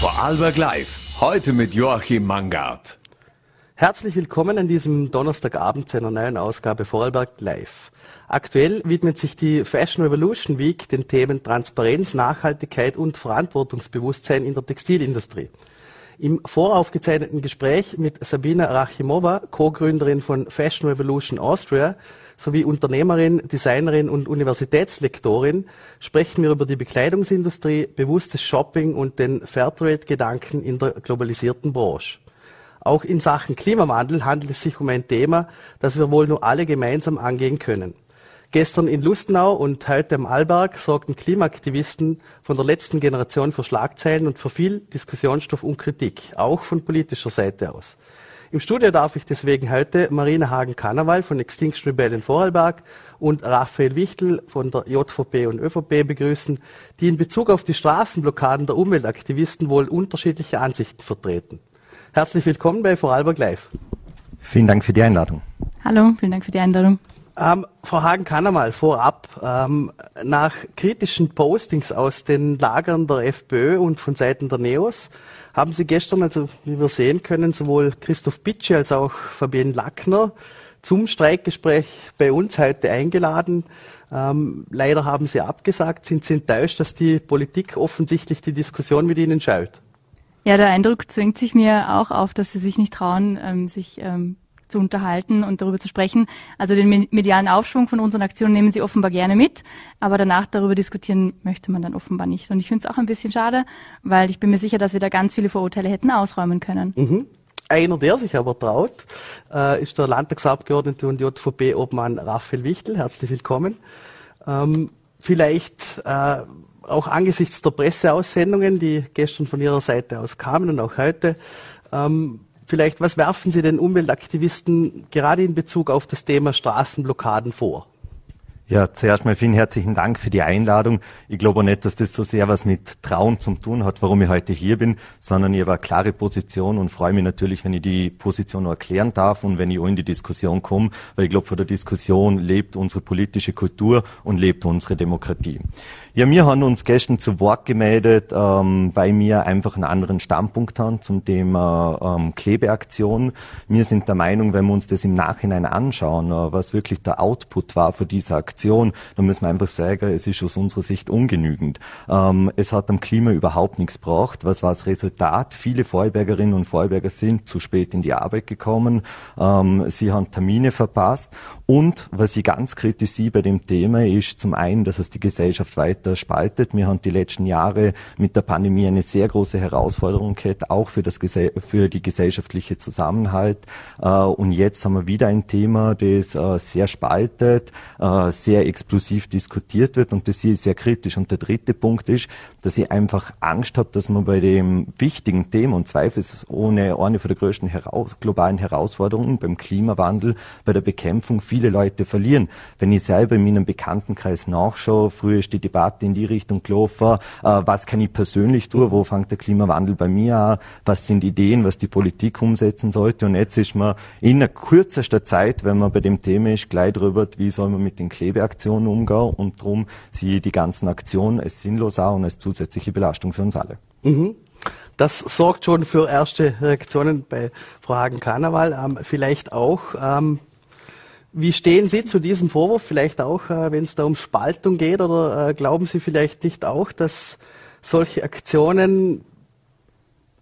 Vorarlberg Live. Heute mit Joachim Mangard. Herzlich willkommen an diesem Donnerstagabend zu einer neuen Ausgabe Vorarlberg Live. Aktuell widmet sich die Fashion Revolution Week den Themen Transparenz, Nachhaltigkeit und Verantwortungsbewusstsein in der Textilindustrie. Im voraufgezeichneten Gespräch mit Sabina Rachimova, Co-Gründerin von Fashion Revolution Austria, sowie Unternehmerin, Designerin und Universitätslektorin sprechen wir über die Bekleidungsindustrie, bewusstes Shopping und den Fairtrade-Gedanken in der globalisierten Branche. Auch in Sachen Klimawandel handelt es sich um ein Thema, das wir wohl nur alle gemeinsam angehen können. Gestern in Lustenau und heute am Alberg sorgten Klimaaktivisten von der letzten Generation für Schlagzeilen und für viel Diskussionsstoff und Kritik, auch von politischer Seite aus. Im Studio darf ich deswegen heute Marina Hagen-Kanawal von Extinction Rebellion Vorarlberg und Raphael Wichtel von der JVP und ÖVP begrüßen, die in Bezug auf die Straßenblockaden der Umweltaktivisten wohl unterschiedliche Ansichten vertreten. Herzlich willkommen bei Vorarlberg Live. Vielen Dank für die Einladung. Hallo, vielen Dank für die Einladung. Ähm, Frau Hagen kann einmal vorab, ähm, nach kritischen Postings aus den Lagern der FPÖ und von Seiten der NEOS haben Sie gestern, also wie wir sehen können, sowohl Christoph Bitsche als auch Fabienne Lackner zum Streikgespräch bei uns heute eingeladen. Ähm, leider haben Sie abgesagt. Sind Sie enttäuscht, dass die Politik offensichtlich die Diskussion mit Ihnen schaut? Ja, der Eindruck zwingt sich mir auch auf, dass Sie sich nicht trauen, ähm, sich ähm, zu unterhalten und darüber zu sprechen. Also den medialen Aufschwung von unseren Aktionen nehmen sie offenbar gerne mit, aber danach darüber diskutieren möchte man dann offenbar nicht. Und ich finde es auch ein bisschen schade, weil ich bin mir sicher, dass wir da ganz viele Vorurteile hätten ausräumen können. Mhm. Einer, der sich aber traut, äh, ist der Landtagsabgeordnete und JVP-Obmann Raphael Wichtel. Herzlich willkommen. Ähm, vielleicht äh, auch angesichts der Presseaussendungen, die gestern von Ihrer Seite aus kamen und auch heute, ähm, Vielleicht, was werfen Sie den Umweltaktivisten gerade in Bezug auf das Thema Straßenblockaden vor? Ja, zuerst mal vielen herzlichen Dank für die Einladung. Ich glaube nicht, dass das so sehr was mit Trauen zu tun hat, warum ich heute hier bin, sondern ich habe eine klare Position und freue mich natürlich, wenn ich die Position noch erklären darf und wenn ich auch in die Diskussion komme, weil ich glaube, von der Diskussion lebt unsere politische Kultur und lebt unsere Demokratie. Ja, wir haben uns gestern zu Wort gemeldet, ähm, weil wir einfach einen anderen Standpunkt haben zum Thema ähm, Klebeaktion. Wir sind der Meinung, wenn wir uns das im Nachhinein anschauen, äh, was wirklich der Output war für diese Aktion, dann müssen wir einfach sagen, es ist aus unserer Sicht ungenügend. Ähm, es hat am Klima überhaupt nichts gebracht. Was war das Resultat? Viele Vorarlbergerinnen und Vorarlberger sind zu spät in die Arbeit gekommen. Ähm, sie haben Termine verpasst. Und was ich ganz kritisch sehe bei dem Thema ist zum einen, dass es die Gesellschaft weiter weiter spaltet. Wir haben die letzten Jahre mit der Pandemie eine sehr große Herausforderung gehabt, auch für, das, für die gesellschaftliche Zusammenhalt. Äh, und jetzt haben wir wieder ein Thema, das äh, sehr spaltet, äh, sehr explosiv diskutiert wird und das hier sehr kritisch. Und der dritte Punkt ist, dass ich einfach Angst habe, dass man bei dem wichtigen Thema und zweifelsohne eine von der größten heraus, globalen Herausforderungen beim Klimawandel, bei der Bekämpfung viele Leute verlieren. Wenn ich selber in meinem Bekanntenkreis nachschaue, früher ist die Debatte Debatte in die Richtung gelaufen, äh, was kann ich persönlich tun, wo fängt der Klimawandel bei mir an, was sind Ideen, was die Politik umsetzen sollte und jetzt ist man in kürzester Zeit, wenn man bei dem Thema ist, gleich drüber, wie soll man mit den Klebeaktionen umgehen und darum sie die ganzen Aktionen als sinnlos an und als zusätzliche Belastung für uns alle. Mhm. Das sorgt schon für erste Reaktionen bei Frau Hagen-Karneval. Ähm, vielleicht auch ähm, wie stehen Sie zu diesem Vorwurf, vielleicht auch, äh, wenn es da um Spaltung geht, oder äh, glauben Sie vielleicht nicht auch, dass solche Aktionen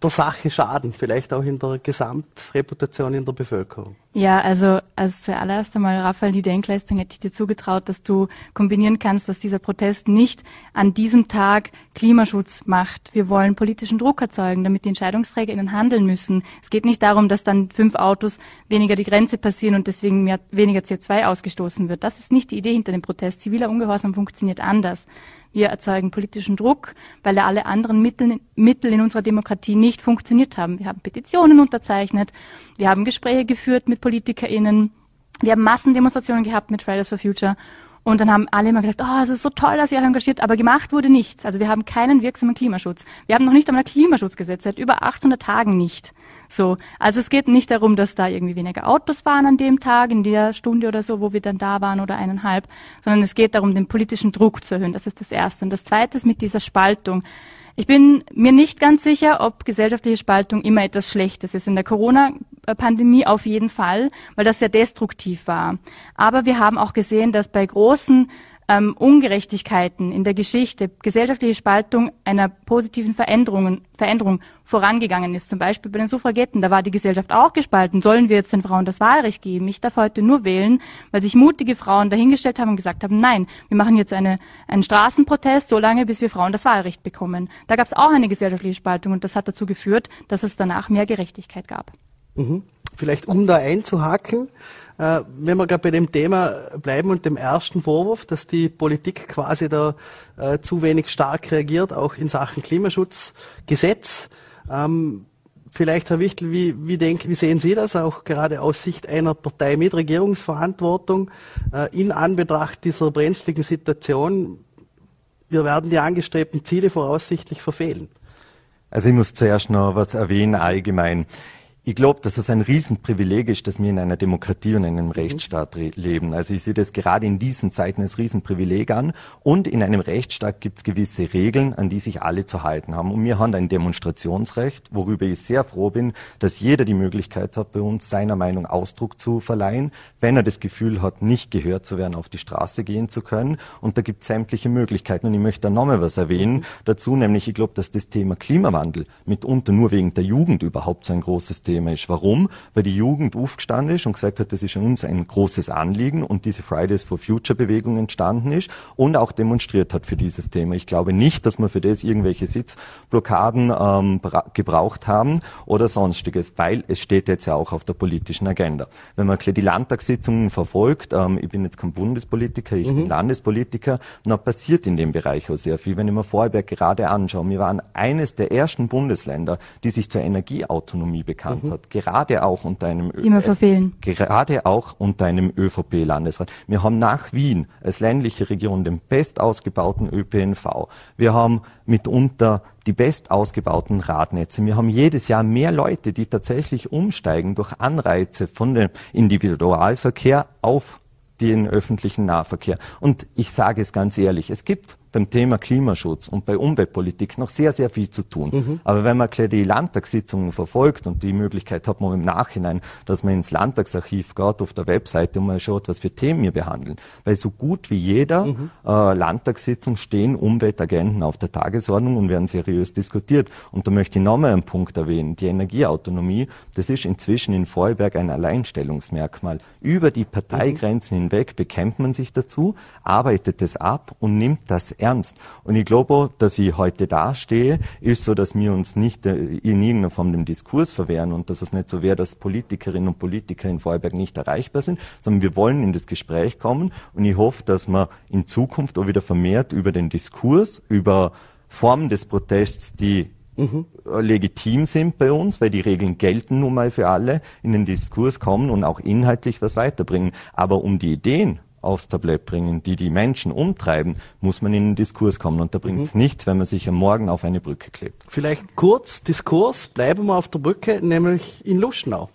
der Sache schaden, vielleicht auch in der Gesamtreputation in der Bevölkerung? Ja, also als zuallererst einmal, Raphael, die Denkleistung hätte ich dir zugetraut, dass du kombinieren kannst, dass dieser Protest nicht an diesem Tag Klimaschutz macht. Wir wollen politischen Druck erzeugen, damit die EntscheidungsträgerInnen handeln müssen. Es geht nicht darum, dass dann fünf Autos weniger die Grenze passieren und deswegen mehr, weniger CO2 ausgestoßen wird. Das ist nicht die Idee hinter dem Protest. Ziviler Ungehorsam funktioniert anders. Wir erzeugen politischen Druck, weil alle anderen Mittel, Mittel in unserer Demokratie nicht funktioniert haben. Wir haben Petitionen unterzeichnet, wir haben Gespräche geführt mit PolitikerInnen, wir haben Massendemonstrationen gehabt mit Fridays for Future und dann haben alle immer gesagt, oh, es ist so toll, dass ihr euch engagiert, aber gemacht wurde nichts. Also wir haben keinen wirksamen Klimaschutz. Wir haben noch nicht einmal ein Klimaschutzgesetz, seit über 800 Tagen nicht. So. Also es geht nicht darum, dass da irgendwie weniger Autos waren an dem Tag, in der Stunde oder so, wo wir dann da waren oder eineinhalb, sondern es geht darum, den politischen Druck zu erhöhen. Das ist das Erste. Und das Zweite ist mit dieser Spaltung. Ich bin mir nicht ganz sicher, ob gesellschaftliche Spaltung immer etwas Schlechtes ist. In der Corona-Pandemie auf jeden Fall, weil das sehr destruktiv war. Aber wir haben auch gesehen, dass bei großen ähm, Ungerechtigkeiten in der Geschichte, gesellschaftliche Spaltung einer positiven Veränderung, Veränderung vorangegangen ist. Zum Beispiel bei den Suffragetten, da war die Gesellschaft auch gespalten. Sollen wir jetzt den Frauen das Wahlrecht geben? Ich darf heute nur wählen, weil sich mutige Frauen dahingestellt haben und gesagt haben, nein, wir machen jetzt eine, einen Straßenprotest, so lange, bis wir Frauen das Wahlrecht bekommen. Da gab es auch eine gesellschaftliche Spaltung und das hat dazu geführt, dass es danach mehr Gerechtigkeit gab. Mhm. Vielleicht um da einzuhaken, wenn wir gerade bei dem Thema bleiben und dem ersten Vorwurf, dass die Politik quasi da äh, zu wenig stark reagiert, auch in Sachen Klimaschutzgesetz. Ähm, vielleicht, Herr Wichtel, wie, wie, denk, wie sehen Sie das auch gerade aus Sicht einer Partei mit Regierungsverantwortung äh, in Anbetracht dieser brenzligen Situation? Wir werden die angestrebten Ziele voraussichtlich verfehlen. Also ich muss zuerst noch was erwähnen allgemein. Ich glaube, dass es ein Riesenprivileg ist, dass wir in einer Demokratie und in einem mhm. Rechtsstaat leben. Also ich sehe das gerade in diesen Zeiten als Riesenprivileg an. Und in einem Rechtsstaat gibt es gewisse Regeln, an die sich alle zu halten haben. Und wir haben ein Demonstrationsrecht, worüber ich sehr froh bin, dass jeder die Möglichkeit hat, bei uns seiner Meinung Ausdruck zu verleihen, wenn er das Gefühl hat, nicht gehört zu werden, auf die Straße gehen zu können. Und da gibt es sämtliche Möglichkeiten. Und ich möchte da nochmal was erwähnen mhm. dazu, nämlich ich glaube, dass das Thema Klimawandel mitunter nur wegen der Jugend überhaupt so ein großes Thema Thema ist. Warum? Weil die Jugend aufgestanden ist und gesagt hat, das ist uns ein großes Anliegen und diese Fridays for Future Bewegung entstanden ist und auch demonstriert hat für dieses Thema. Ich glaube nicht, dass wir für das irgendwelche Sitzblockaden ähm, gebraucht haben oder sonstiges, weil es steht jetzt ja auch auf der politischen Agenda. Wenn man die Landtagssitzungen verfolgt, ähm, ich bin jetzt kein Bundespolitiker, ich mhm. bin Landespolitiker, dann passiert in dem Bereich auch sehr viel. Wenn ich mir Vorarlberg gerade anschaue, wir waren eines der ersten Bundesländer, die sich zur Energieautonomie bekannt mhm. hat, gerade auch unter einem verfehlen. gerade auch unter einem ÖVP-Landesrat. Wir haben nach Wien als ländliche Region den best ausgebauten ÖPNV. Wir haben mitunter die best ausgebauten Radnetze. Wir haben jedes Jahr mehr Leute, die tatsächlich umsteigen durch Anreize von dem Individualverkehr auf den öffentlichen Nahverkehr. Und ich sage es ganz ehrlich, es gibt beim Thema Klimaschutz und bei Umweltpolitik noch sehr, sehr viel zu tun. Mhm. Aber wenn man die Landtagssitzungen verfolgt und die Möglichkeit hat man im Nachhinein, dass man ins Landtagsarchiv geht, auf der Webseite und mal schaut, was für Themen wir behandeln. Weil so gut wie jeder mhm. äh, Landtagssitzung stehen Umweltagenten auf der Tagesordnung und werden seriös diskutiert. Und da möchte ich nochmal einen Punkt erwähnen. Die Energieautonomie, das ist inzwischen in Vorarlberg ein Alleinstellungsmerkmal. Über die Parteigrenzen mhm. hinweg bekennt man sich dazu, arbeitet es ab und nimmt das ernst. Und ich glaube, dass ich heute dastehe, ist so, dass wir uns nicht äh, in irgendeiner Form dem Diskurs verwehren und dass es nicht so wäre, dass Politikerinnen und Politiker in Vorarlberg nicht erreichbar sind, sondern wir wollen in das Gespräch kommen und ich hoffe, dass wir in Zukunft auch wieder vermehrt über den Diskurs, über Formen des Protests, die Mhm. legitim sind bei uns, weil die Regeln gelten nun mal für alle, in den Diskurs kommen und auch inhaltlich was weiterbringen. Aber um die Ideen aufs Tablett bringen, die die Menschen umtreiben, muss man in den Diskurs kommen. Und da bringt es mhm. nichts, wenn man sich am Morgen auf eine Brücke klebt. Vielleicht kurz Diskurs, bleiben wir auf der Brücke, nämlich in Luschnau.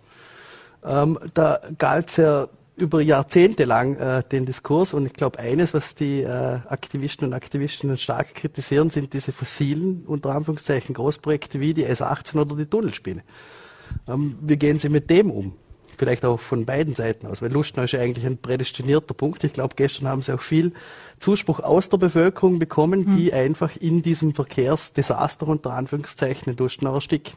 Ähm, da galt es ja über Jahrzehnte lang äh, den Diskurs und ich glaube eines, was die äh, Aktivisten und Aktivistinnen stark kritisieren, sind diese fossilen, unter Anführungszeichen, Großprojekte wie die S18 oder die Tunnelspinne. Ähm, wie gehen Sie mit dem um? Vielleicht auch von beiden Seiten aus, weil Lustenau ist ja eigentlich ein prädestinierter Punkt. Ich glaube, gestern haben sie auch viel Zuspruch aus der Bevölkerung bekommen, mhm. die einfach in diesem Verkehrsdesaster unter Anführungszeichen in Lustenau ersticken.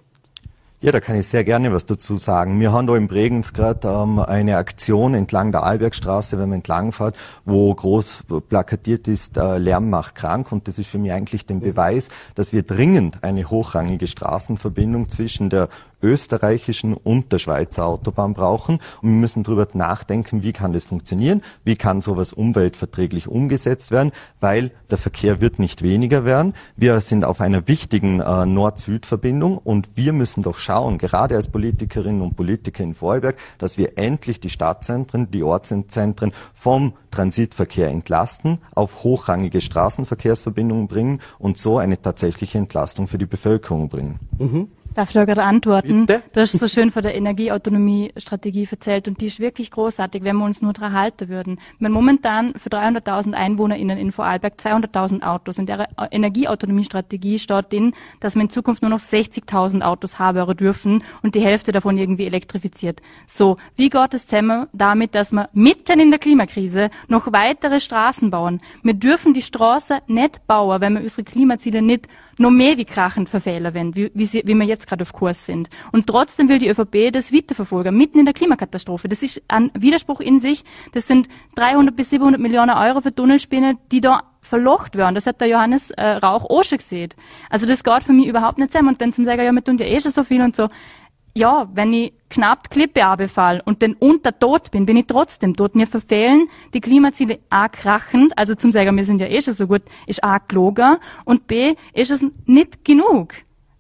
Ja, da kann ich sehr gerne was dazu sagen. Wir haben da im Bregenz gerade ähm, eine Aktion entlang der Albergstraße, wenn man entlang fährt, wo groß plakatiert ist, äh, Lärm macht krank. Und das ist für mich eigentlich der Beweis, dass wir dringend eine hochrangige Straßenverbindung zwischen der österreichischen und der Schweizer Autobahn brauchen. Und wir müssen darüber nachdenken, wie kann das funktionieren, wie kann sowas umweltverträglich umgesetzt werden, weil der Verkehr wird nicht weniger werden. Wir sind auf einer wichtigen äh, Nord-Süd-Verbindung und wir müssen doch schauen, gerade als Politikerinnen und Politiker in Vorarlberg, dass wir endlich die Stadtzentren, die Ortszentren vom Transitverkehr entlasten, auf hochrangige Straßenverkehrsverbindungen bringen und so eine tatsächliche Entlastung für die Bevölkerung bringen. Mhm. Darf ich da gerade antworten? Bitte? Du hast so schön von der Energieautonomie-Strategie erzählt und die ist wirklich großartig, wenn wir uns nur daran halten würden. Wir haben momentan für 300.000 EinwohnerInnen in Vorarlberg 200.000 Autos. In der Energieautonomie-Strategie steht drin, dass wir in Zukunft nur noch 60.000 Autos haben dürfen und die Hälfte davon irgendwie elektrifiziert. So, wie geht es zusammen damit, dass wir mitten in der Klimakrise noch weitere Straßen bauen? Wir dürfen die Straße nicht bauen, wenn wir unsere Klimaziele nicht noch mehr wie krachend verfehlen werden, wie, wie, sie, wie wir jetzt gerade auf Kurs sind. Und trotzdem will die ÖVP das weiterverfolgen, mitten in der Klimakatastrophe. Das ist ein Widerspruch in sich. Das sind 300 bis 700 Millionen Euro für Tunnelspinnen, die da verlocht werden. Das hat der Johannes äh, Rauch auch schon gesehen. Also das geht für mich überhaupt nicht zusammen. Und dann zum sagen, ja, wir tun ja eh schon so viel und so ja, wenn ich knapp die Klippe abfall und dann unter tot bin, bin ich trotzdem tot. Wir verfehlen die Klimaziele A krachend, also zum sagen, wir sind ja eh schon so gut, ist A gelogen und B ist es nicht genug.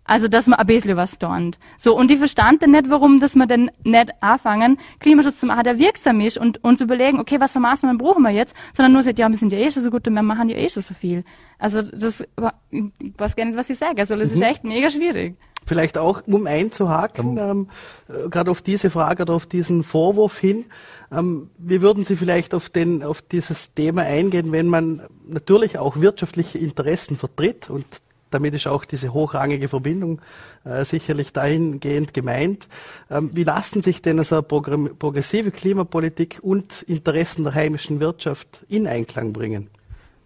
Also, dass man ein bisschen was tun. So, und ich verstand dann nicht, warum, dass wir dann nicht anfangen, Klimaschutz zu machen, der wirksam ist und uns überlegen, okay, was für Maßnahmen brauchen wir jetzt, sondern nur sagt, ja, wir sind ja eh schon so gut und wir machen ja eh schon so viel. Also, das, ich weiß gar nicht, was ich sage. Also, das mhm. ist echt mega schwierig. Vielleicht auch, um einzuhaken, ähm, äh, gerade auf diese Frage oder auf diesen Vorwurf hin, ähm, wie würden Sie vielleicht auf, den, auf dieses Thema eingehen, wenn man natürlich auch wirtschaftliche Interessen vertritt und damit ist auch diese hochrangige Verbindung äh, sicherlich dahingehend gemeint. Ähm, wie lassen sich denn also progressive Klimapolitik und Interessen der heimischen Wirtschaft in Einklang bringen?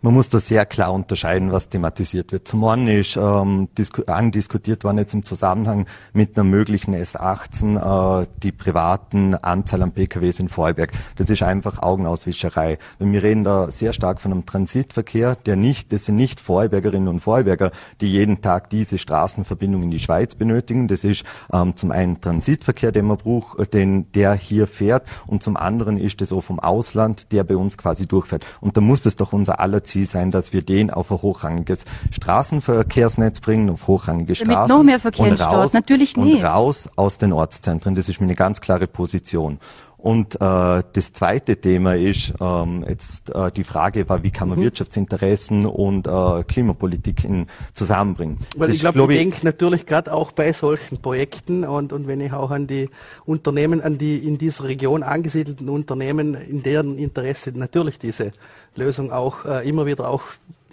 Man muss da sehr klar unterscheiden, was thematisiert wird. Zum einen ist ähm, andiskutiert worden jetzt im Zusammenhang mit einer möglichen S18 äh, die privaten Anzahl an PKWs in Vorarlberg. Das ist einfach Augenauswischerei. Wir reden da sehr stark von einem Transitverkehr, der nicht, das sind nicht Vorarlbergerinnen und Vorarlberger, die jeden Tag diese Straßenverbindung in die Schweiz benötigen. Das ist ähm, zum einen Transitverkehr, den man braucht, äh, den der hier fährt, und zum anderen ist es auch vom Ausland, der bei uns quasi durchfährt. Und da muss es doch unser aller Ziel sein, dass wir den auf ein hochrangiges Straßenverkehrsnetz bringen, auf hochrangige Damit Straßen. noch mehr Verkehr und raus, Natürlich nicht. Und raus aus den Ortszentren. Das ist mir eine ganz klare Position. Und äh, das zweite Thema ist ähm, jetzt äh, die Frage, war, wie kann man mhm. Wirtschaftsinteressen und äh, Klimapolitik in, zusammenbringen. Weil das ich glaube, glaub ich denke natürlich gerade auch bei solchen Projekten und, und wenn ich auch an die Unternehmen, an die in dieser Region angesiedelten Unternehmen, in deren Interesse natürlich diese Lösung auch äh, immer wieder auch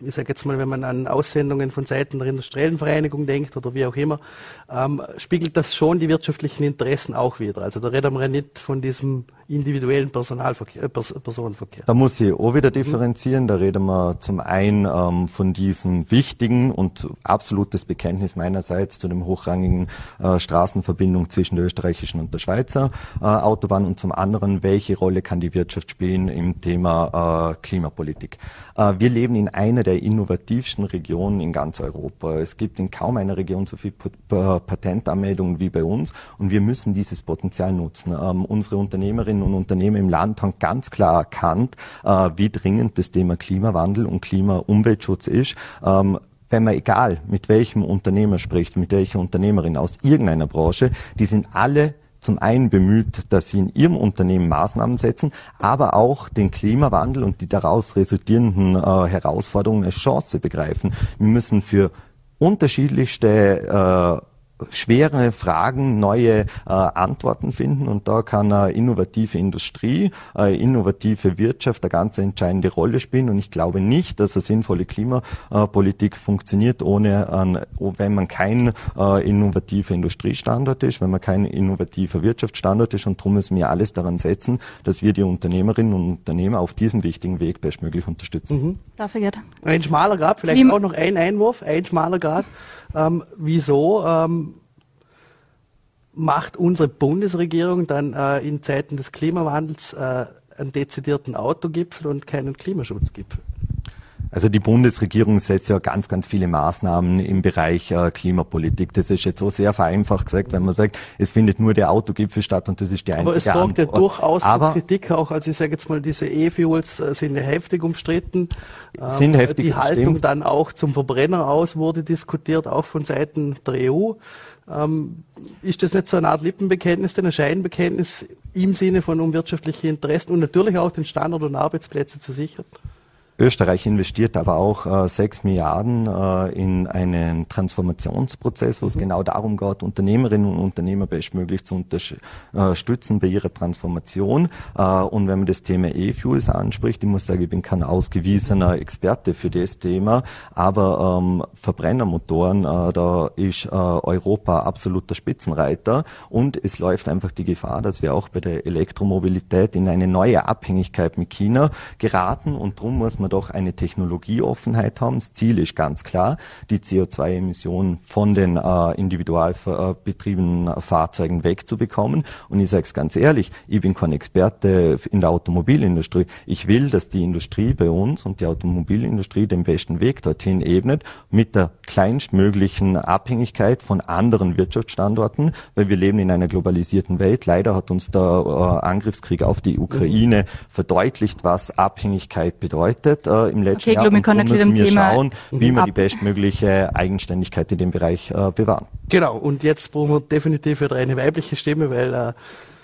ich sage jetzt mal, wenn man an Aussendungen von Seiten der Industriellen Vereinigung denkt oder wie auch immer, ähm, spiegelt das schon die wirtschaftlichen Interessen auch wieder. Also da reden wir ja nicht von diesem individuellen Personalverkehr, äh, Personenverkehr. Da muss ich auch wieder differenzieren. Da reden wir zum einen ähm, von diesem wichtigen und absolutes Bekenntnis meinerseits zu dem hochrangigen äh, Straßenverbindung zwischen der österreichischen und der Schweizer äh, Autobahn und zum anderen, welche Rolle kann die Wirtschaft spielen im Thema äh, Klimapolitik. Äh, wir leben in einer der innovativsten Regionen in ganz Europa. Es gibt in kaum einer Region so viele Patentanmeldungen wie bei uns und wir müssen dieses Potenzial nutzen. Ähm, unsere Unternehmerinnen und Unternehmen im Land haben ganz klar erkannt, äh, wie dringend das Thema Klimawandel und Klima-Umweltschutz ist ähm, wenn man egal mit welchem Unternehmer spricht, mit welcher Unternehmerin aus irgendeiner Branche, die sind alle zum einen bemüht, dass sie in ihrem Unternehmen Maßnahmen setzen, aber auch den Klimawandel und die daraus resultierenden äh, Herausforderungen als Chance begreifen. Wir müssen für unterschiedlichste äh, schwere Fragen neue äh, Antworten finden und da kann eine innovative Industrie, eine innovative Wirtschaft eine ganz entscheidende Rolle spielen und ich glaube nicht, dass eine sinnvolle Klimapolitik funktioniert, ohne ein, wenn man kein äh, innovativer Industriestandort ist, wenn man kein innovativer Wirtschaftsstandort ist und darum müssen wir alles daran setzen, dass wir die Unternehmerinnen und Unternehmer auf diesem wichtigen Weg bestmöglich unterstützen. Mhm. Dafür geht. Ein schmaler Grad, vielleicht Klima auch noch ein Einwurf, ein schmaler Grad. Ähm, wieso ähm, macht unsere Bundesregierung dann äh, in Zeiten des Klimawandels äh, einen dezidierten Autogipfel und keinen Klimaschutzgipfel? Also die Bundesregierung setzt ja ganz, ganz viele Maßnahmen im Bereich äh, Klimapolitik. Das ist jetzt so sehr vereinfacht gesagt, wenn man sagt, es findet nur der Autogipfel statt und das ist die einzige Aber es sorgt Antwort. ja durchaus Aber für Kritik auch. Also ich sage jetzt mal, diese E-Fuels äh, sind ja heftig umstritten. Ähm, sind heftig Die Haltung stimmt. dann auch zum Verbrenner aus wurde diskutiert, auch von Seiten der EU. Ähm, ist das nicht so eine Art Lippenbekenntnis, ein Scheinbekenntnis im Sinne von um wirtschaftliche Interessen und natürlich auch den Standort und Arbeitsplätze zu sichern? Österreich investiert aber auch äh, sechs Milliarden äh, in einen Transformationsprozess, wo es mhm. genau darum geht, Unternehmerinnen und Unternehmer bestmöglich zu unterstützen bei ihrer Transformation. Äh, und wenn man das Thema E-Fuels anspricht, ich muss sagen, ich bin kein ausgewiesener Experte für das Thema, aber ähm, Verbrennermotoren, äh, da ist äh, Europa absoluter Spitzenreiter und es läuft einfach die Gefahr, dass wir auch bei der Elektromobilität in eine neue Abhängigkeit mit China geraten und darum muss man wir doch eine Technologieoffenheit haben. Das Ziel ist ganz klar, die CO2-Emissionen von den äh, individual betriebenen Fahrzeugen wegzubekommen. Und ich sage es ganz ehrlich, ich bin kein Experte in der Automobilindustrie. Ich will, dass die Industrie bei uns und die Automobilindustrie den besten Weg dorthin ebnet, mit der kleinstmöglichen Abhängigkeit von anderen Wirtschaftsstandorten, weil wir leben in einer globalisierten Welt. Leider hat uns der äh, Angriffskrieg auf die Ukraine verdeutlicht, was Abhängigkeit bedeutet gearbeitet äh, im letzten okay, Jahr. Glaub, und müssen wir Thema schauen, wie wir die bestmögliche Eigenständigkeit in dem Bereich äh, bewahren. Genau, und jetzt brauchen wir definitiv wieder eine weibliche Stimme, weil äh,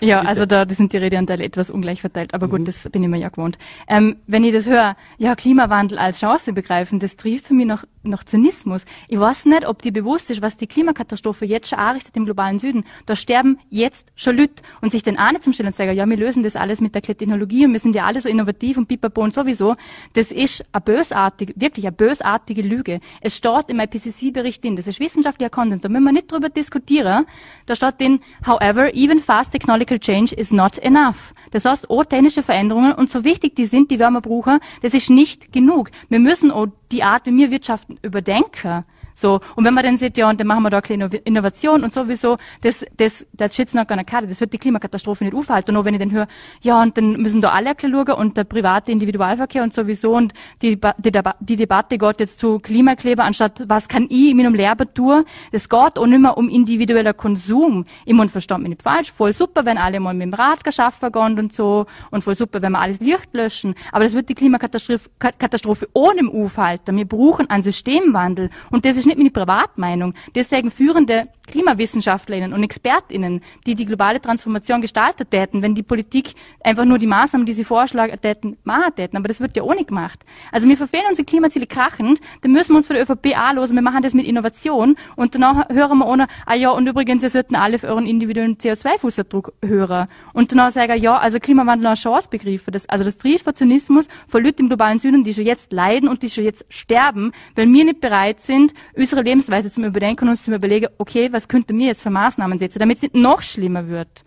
ja, Bitte. also da sind die Redeanteile etwas ungleich verteilt, aber gut, mhm. das bin ich mir ja gewohnt. Ähm, wenn ich das höre, ja, Klimawandel als Chance begreifen, das trifft für mich noch, noch Zynismus. Ich weiß nicht, ob dir bewusst ist, was die Klimakatastrophe jetzt schon anrichtet im globalen Süden. Da sterben jetzt schon Leute und sich den auch nicht zum Stellen und sagen, ja, wir lösen das alles mit der Technologie und wir sind ja alle so innovativ und pipapo und sowieso. Das ist eine bösartige, wirklich eine bösartige Lüge. Es steht im IPCC-Bericht drin, das ist wissenschaftlicher Konsens, da müssen wir nicht drüber diskutieren. Da steht drin, however, even fast technological Change is not enough. Das heißt, auch technische Veränderungen und so wichtig die sind, die wir brauchen, das ist nicht genug. Wir müssen auch die Art, wie wir wirtschaften, überdenken. So. Und wenn man dann sieht, ja, und dann machen wir da eine kleine Innovation und sowieso, das, das, das shit's not gonna cut. Das wird die Klimakatastrophe nicht aufhalten. Auch wenn ich dann höre, ja, und dann müssen da alle schauen und der private Individualverkehr und sowieso und die, die, die Debatte geht jetzt zu Klimakleber anstatt, was kann ich in meinem Leben tun? Es geht auch nicht mehr um individueller Konsum. Ich meine, verstand mich nicht falsch. Voll super, wenn alle mal mit dem Rad geschaffen gehen und so. Und voll super, wenn wir alles Licht löschen. Aber das wird die Klimakatastrophe Katastrophe ohne aufhalten. Wir brauchen einen Systemwandel. Und das ist nicht meine Privatmeinung. Das sagen führende KlimawissenschaftlerInnen und ExpertInnen, die die globale Transformation gestaltet hätten, wenn die Politik einfach nur die Maßnahmen, die sie vorschlagen hätten, machen hätten. Aber das wird ja nicht gemacht. Also wir verfehlen unsere Klimaziele krachend, dann müssen wir uns von der ÖVP anlosen, wir machen das mit Innovation und danach hören wir ohne, ah ja, und übrigens, ihr sollten alle für euren individuellen CO2-Fußabdruck hören. Und danach sagen, ja, also Klimawandel eine Chance begriffen. Das, also das trifft von Zynismus von Leuten im globalen Süden, die schon jetzt leiden und die schon jetzt sterben, weil wir nicht bereit sind, unsere Lebensweise zu überdenken und uns zu überlegen, okay, was könnte mir jetzt für Maßnahmen setzen, damit es noch schlimmer wird?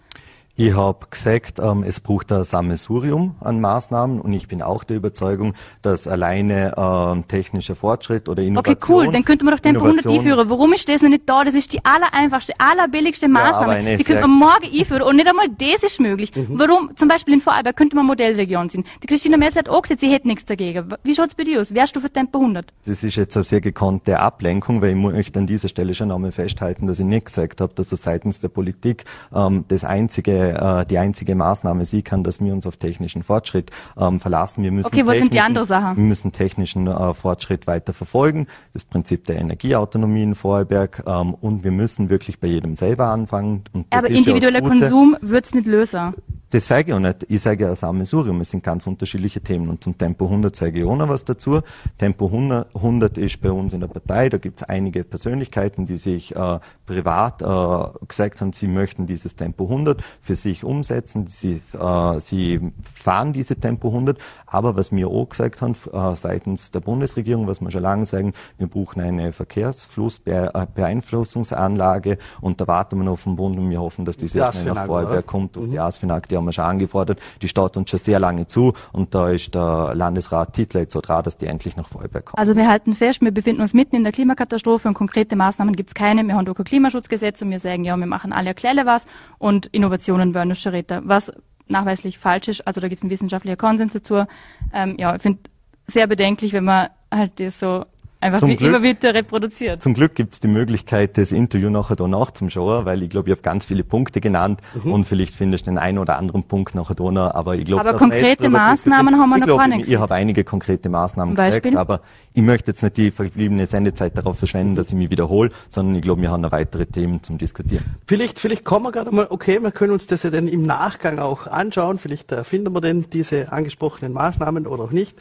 Ich habe gesagt, ähm, es braucht ein Sammelsurium an Maßnahmen und ich bin auch der Überzeugung, dass alleine ähm, technischer Fortschritt oder Innovation... Okay, cool, dann könnte man doch Tempo 100 einführen. Warum ist das noch nicht da? Das ist die allereinfachste, allerbilligste Maßnahme. Ja, die könnte man morgen einführen und nicht einmal das ist möglich. Mhm. Warum? Zum Beispiel in Vorarlberg könnte man Modellregion sein. Die Christina Messer hat auch gesagt, sie hätte nichts dagegen. Wie schaut's bei dir aus? Wärst du für Tempo 100? Das ist jetzt eine sehr gekonnte Ablenkung, weil ich möchte an dieser Stelle schon einmal festhalten, dass ich nicht gesagt habe, dass so seitens der Politik ähm, das einzige äh, die einzige Maßnahme sie kann, dass wir uns auf technischen Fortschritt ähm, verlassen. Wir müssen okay, was sind die andere Sachen? Wir müssen technischen äh, Fortschritt weiter verfolgen, das Prinzip der Energieautonomie in Vorarlberg ähm, und wir müssen wirklich bei jedem selber anfangen. Aber individueller Konsum wird's nicht lösen. Das sage ich auch nicht. Ich sage ja ein Sammelsurium. Es sind ganz unterschiedliche Themen. Und zum Tempo 100 sage ich auch noch was dazu. Tempo 100, ist bei uns in der Partei. Da gibt es einige Persönlichkeiten, die sich äh, privat äh, gesagt haben, sie möchten dieses Tempo 100 für sich umsetzen. Sie, äh, sie fahren diese Tempo 100. Aber was wir auch gesagt haben, äh, seitens der Bundesregierung, was wir schon lange sagen, wir brauchen eine Verkehrsflussbeeinflussungsanlage. Und da warten wir noch auf den Bund und wir hoffen, dass diese schnell nach Vorarlberg kommt, auf mhm. die Asfinag, die haben wir schon angefordert. Die steht uns schon sehr lange zu und da ist der Landesrat Titler jetzt so dran, dass die endlich nach Vorarlberg kommen. Also wir halten fest, wir befinden uns mitten in der Klimakatastrophe und konkrete Maßnahmen gibt es keine. Wir haben auch kein Klimaschutzgesetz und wir sagen, ja, wir machen alle erklären was und Innovationen werden schon reden. Was nachweislich falsch ist, also da gibt es einen wissenschaftlichen Konsens dazu. Ähm, ja, ich finde sehr bedenklich, wenn man halt das so einfach zum wie, Glück, immer wieder reproduziert. Zum Glück gibt es die Möglichkeit, das Interview nachher da nachzuschauen, weil ich glaube, ich habe ganz viele Punkte genannt mhm. und vielleicht findest du den einen oder anderen Punkt nachher da noch, aber ich glaube, Aber konkrete Maßnahmen haben wir noch gar nicht Ich habe einige konkrete Maßnahmen gesagt, aber ich möchte jetzt nicht die verbliebene Sendezeit darauf verschwenden, dass ich mich wiederhole, sondern ich glaube, wir haben noch weitere Themen zum Diskutieren. Vielleicht, vielleicht kommen wir gerade mal, okay, wir können uns das ja dann im Nachgang auch anschauen, vielleicht äh, finden wir denn diese angesprochenen Maßnahmen oder auch nicht.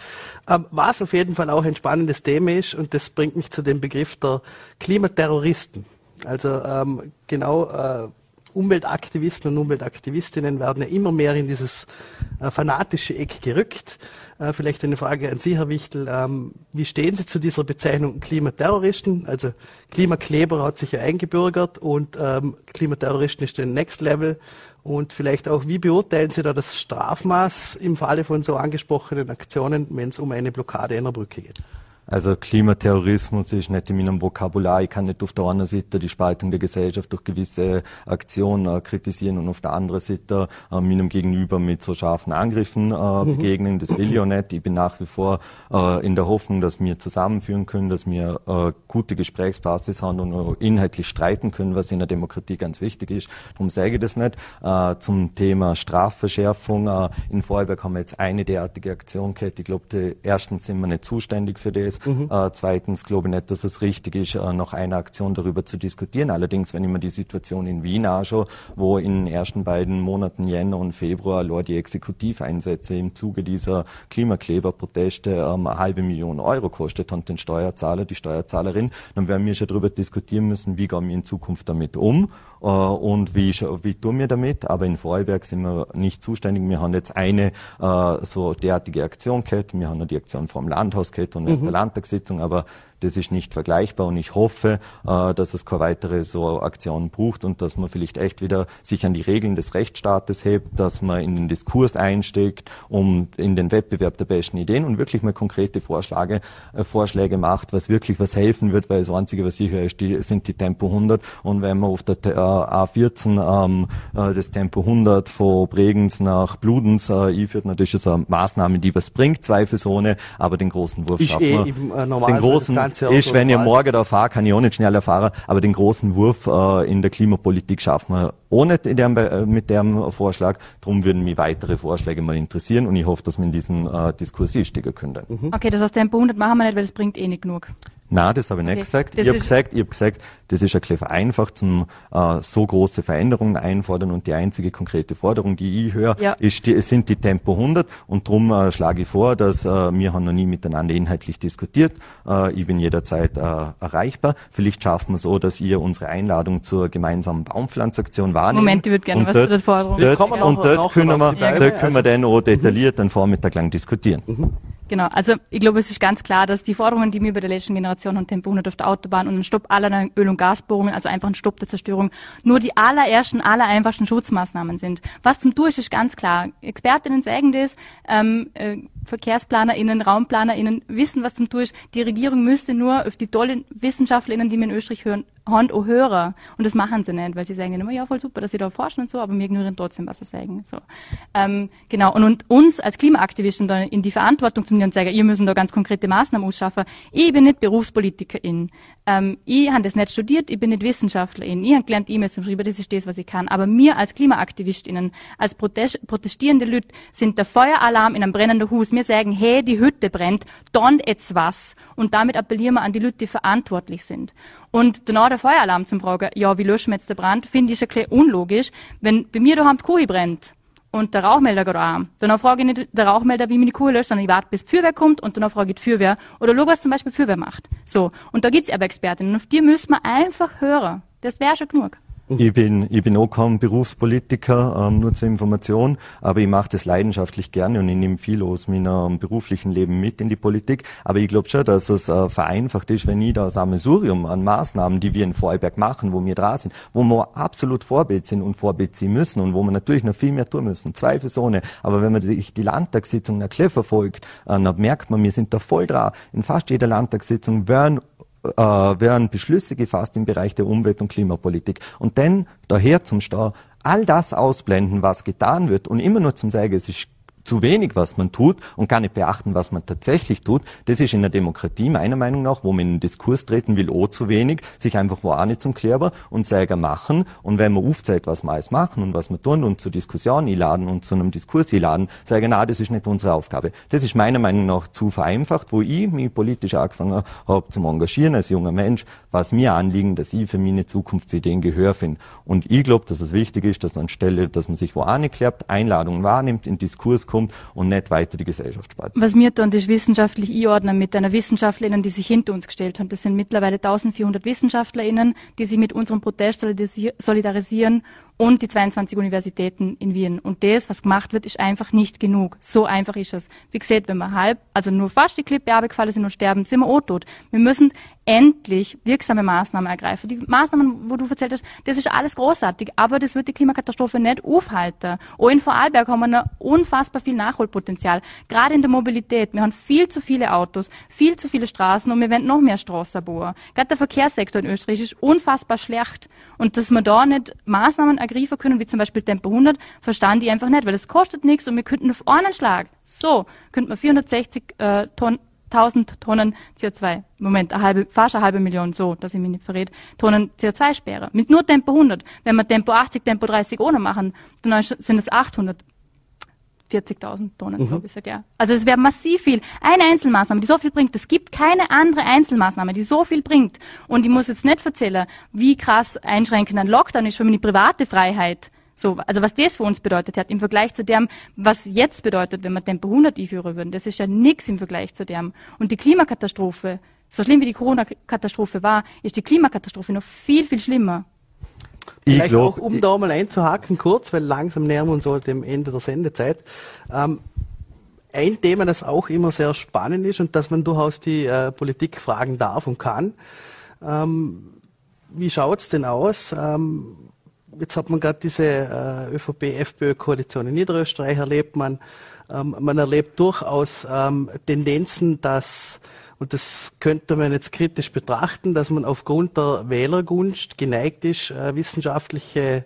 Ähm, was auf jeden Fall auch ein spannendes Thema ist, und das bringt mich zu dem Begriff der Klimaterroristen. Also ähm, genau äh, Umweltaktivisten und Umweltaktivistinnen werden ja immer mehr in dieses äh, fanatische Eck gerückt. Äh, vielleicht eine Frage an Sie, Herr Wichtel. Ähm, wie stehen Sie zu dieser Bezeichnung Klimaterroristen? Also Klimakleber hat sich ja eingebürgert und ähm, Klimaterroristen ist ein Next Level. Und vielleicht auch, wie beurteilen Sie da das Strafmaß im Falle von so angesprochenen Aktionen, wenn es um eine Blockade einer Brücke geht? Also Klimaterrorismus ist nicht in meinem Vokabular. Ich kann nicht auf der einen Seite die Spaltung der Gesellschaft durch gewisse Aktionen äh, kritisieren und auf der anderen Seite äh, meinem Gegenüber mit so scharfen Angriffen äh, mhm. begegnen. Das will ich auch nicht. Ich bin nach wie vor äh, in der Hoffnung, dass wir zusammenführen können, dass wir äh, gute Gesprächsbasis haben und inhaltlich streiten können, was in der Demokratie ganz wichtig ist. Darum sage ich das nicht. Äh, zum Thema Strafverschärfung. in Vorarlberg haben wir jetzt eine derartige Aktion gehabt. Ich glaube, erstens sind wir nicht zuständig für das. Mhm. Äh, zweitens glaube ich nicht, dass es richtig ist, äh, noch eine Aktion darüber zu diskutieren. Allerdings, wenn ich mir die Situation in Wien anschaue, wo in den ersten beiden Monaten Jänner und Februar nur die Exekutiveinsätze im Zuge dieser Klimakleberproteste ähm, eine halbe Million Euro kostet und den Steuerzahler, die Steuerzahlerin, dann werden wir schon darüber diskutieren müssen, wie gehen wir in Zukunft damit um und wie, wie tun wir damit. Aber in Vorarlberg sind wir nicht zuständig. Wir haben jetzt eine äh, so derartige Aktion gehabt. Wir haben noch die Aktion vom Landhaus gehabt und mhm. der Landtagssitzung, aber das ist nicht vergleichbar und ich hoffe, äh, dass es keine weitere so Aktion braucht und dass man vielleicht echt wieder sich an die Regeln des Rechtsstaates hebt, dass man in den Diskurs einsteckt, um in den Wettbewerb der besten Ideen und wirklich mal konkrete Vorschläge, äh, Vorschläge macht, was wirklich was helfen wird, weil das Einzige, was ich höre, ist die, sind die Tempo 100 und wenn man auf der äh, A14 ähm, äh, das Tempo 100 von Bregenz nach Bludenz äh, einführt, natürlich ist eine Maßnahme, die was bringt, zweifelsohne, aber den großen Wurf schaffen wir. Eh den großen, ist, wenn ich morgen da fahre, kann ich auch nicht schneller fahren, aber den großen Wurf äh, in der Klimapolitik schaffen wir ohne dem, äh, mit dem Vorschlag. Darum würden mich weitere Vorschläge mal interessieren und ich hoffe, dass wir in diesen äh, Diskurs einsteigen können. Mhm. Okay, das heißt, Tempo 100 machen wir nicht, weil das bringt eh nicht genug. Nein, das habe ich nicht okay. gesagt. Das ich habe gesagt, ich habe gesagt, das ist ein vereinfacht zum äh, so große Veränderungen einfordern und die einzige konkrete Forderung, die ich höre, ja. ist die, sind die Tempo 100 und darum äh, schlage ich vor, dass äh, wir haben noch nie miteinander inhaltlich diskutiert. Äh, ich bin jederzeit äh, erreichbar. Vielleicht schaffen wir es so, dass ihr unsere Einladung zur gemeinsamen Baumpflanzaktion wahrnehmt. Moment, ich würde gerne was dort, zu der Forderung. Dort, und dort können wir, dort können wir dann auch detailliert mhm. den Vormittag lang diskutieren. Mhm. Genau, also ich glaube, es ist ganz klar, dass die Forderungen, die wir bei der letzten Generation von Tempo 100 auf der Autobahn und einen Stopp aller Öl- und Gasbohrungen, also einfach ein Stopp der Zerstörung, nur die allerersten, aller einfachsten Schutzmaßnahmen sind. Was zum Tun ist, ist ganz klar. Expertinnen sagen das, ähm, äh, VerkehrsplanerInnen, RaumplanerInnen wissen, was zum Tun ist. Die Regierung müsste nur auf die tollen WissenschaftlerInnen, die wir in Österreich hören, Hand auch hören. Und das machen sie nicht, weil sie sagen immer, ja, voll super, dass sie da forschen und so, aber wir ignorieren trotzdem, was sie sagen. So. Ähm, genau. Und, und uns als Klimaaktivisten da in die Verantwortung zu nehmen und sagen, ihr müssen da ganz konkrete Maßnahmen ausschaffen. Ich bin nicht Berufspolitikerin. Ähm, ich habe das nicht studiert, ich bin nicht Wissenschaftlerin. Ich habe gelernt, E-Mails zu schreiben, das ist das, was ich kann. Aber wir als KlimaaktivistInnen, als protestierende Leute, sind der Feueralarm in einem brennenden Haus. Wir sagen, hey, die Hütte brennt, dann jetzt was. Und damit appellieren wir an die Leute, die verantwortlich sind. Und danach der Feueralarm zum Fragen, ja, wie löschen wir jetzt den Brand, finde ich ein bisschen unlogisch. Wenn bei mir daheim die Kuh brennt und der Rauchmelder geht an, dann frage ich nicht der Rauchmelder, wie meine Kuh löscht, sondern ich warte, bis die Feuerwehr kommt und dann frage ich die Feuerwehr. Oder schau, was zum Beispiel die Feuerwehr macht. So. Und da gibt's aber Expertinnen. Und auf die müssen wir einfach hören. Das wäre schon genug. Ich bin, ich bin auch kein Berufspolitiker, ähm, nur zur Information, aber ich mache das leidenschaftlich gerne und ich nehme viel aus meinem beruflichen Leben mit in die Politik. Aber ich glaube schon, dass es äh, vereinfacht ist, wenn ich da das Sammelsurium an Maßnahmen, die wir in Vorarlberg machen, wo wir dran sind, wo wir absolut Vorbild sind und Vorbild sein müssen und wo wir natürlich noch viel mehr tun müssen, zweifelsohne. Aber wenn man sich die Landtagssitzung nach Klee verfolgt, äh, dann merkt man, wir sind da voll dran. In fast jeder Landtagssitzung werden äh, werden Beschlüsse gefasst im Bereich der Umwelt- und Klimapolitik. Und dann daher zum Stau all das ausblenden, was getan wird und immer nur zum sagen, es ist zu wenig, was man tut und gar nicht beachten, was man tatsächlich tut. Das ist in der Demokratie meiner Meinung nach, wo man in den Diskurs treten will, auch zu wenig, sich einfach wo auch nicht zum Klärer und Säger machen. Und wenn man aufzeigt, was wir alles machen und was wir tun und zur Diskussion einladen und zu einem Diskurs einladen, sagen, na, das ist nicht unsere Aufgabe. Das ist meiner Meinung nach zu vereinfacht, wo ich mich politisch angefangen habe zum Engagieren als junger Mensch, was mir anliegen, dass ich für meine Zukunftsideen Gehör finde. Und ich glaube, dass es wichtig ist, dass anstelle, dass man sich wo anklärt, Einladungen wahrnimmt, in Diskurs kommt und nicht weiter die Gesellschaft spaltet. Was mir dann ist wissenschaftlich einordnen mit einer Wissenschaftlerin, die sich hinter uns gestellt hat. Das sind mittlerweile 1400 WissenschaftlerInnen, die sich mit unserem Protest solidarisieren und die 22 Universitäten in Wien. Und das, was gemacht wird, ist einfach nicht genug. So einfach ist es. Wie gesagt, wenn wir halb, also nur fast die Klippe abgefallen sind und sterben, sind wir auch tot. Wir müssen endlich wirksame Maßnahmen ergreifen. Die Maßnahmen, wo du erzählt hast, das ist alles großartig, aber das wird die Klimakatastrophe nicht aufhalten. Auch in Vorarlberg haben wir unfassbar viel Nachholpotenzial. Gerade in der Mobilität. Wir haben viel zu viele Autos, viel zu viele Straßen und wir werden noch mehr Straßen bauen. Gerade der Verkehrssektor in Österreich ist unfassbar schlecht. Und dass wir da nicht Maßnahmen ergreifen können, wie zum Beispiel Tempo 100, verstand ich einfach nicht, weil das kostet nichts und wir könnten auf einen Schlag, so, könnten wir 460 äh, Tonnen 1000 Tonnen CO2, Moment, eine halbe, fast eine halbe Million, so, dass ich mich nicht verrät, Tonnen CO2 sperre. Mit nur Tempo 100. Wenn wir Tempo 80, Tempo 30 ohne machen, dann sind es 800. 40.000 Tonnen, mhm. glaube ich, ja. Also es wäre massiv viel. Eine Einzelmaßnahme, die so viel bringt. Es gibt keine andere Einzelmaßnahme, die so viel bringt. Und ich muss jetzt nicht erzählen, wie krass einschränkend ein Lockdown ist für meine private Freiheit. So, also was das für uns bedeutet hat im Vergleich zu dem, was jetzt bedeutet, wenn wir Tempo 100 einführen würden, das ist ja nichts im Vergleich zu dem. Und die Klimakatastrophe, so schlimm wie die Corona-Katastrophe war, ist die Klimakatastrophe noch viel, viel schlimmer. Vielleicht glaub, auch, um da mal einzuhaken kurz, weil langsam nähern wir uns so dem Ende der Sendezeit. Ähm, ein Thema, das auch immer sehr spannend ist und das man durchaus die äh, Politik fragen darf und kann. Ähm, wie schaut's denn aus? Ähm, jetzt hat man gerade diese äh, ÖVP-FPÖ-Koalition in Niederösterreich erlebt. Man, ähm, man erlebt durchaus ähm, Tendenzen, dass und das könnte man jetzt kritisch betrachten, dass man aufgrund der Wählergunst geneigt ist, äh, wissenschaftliche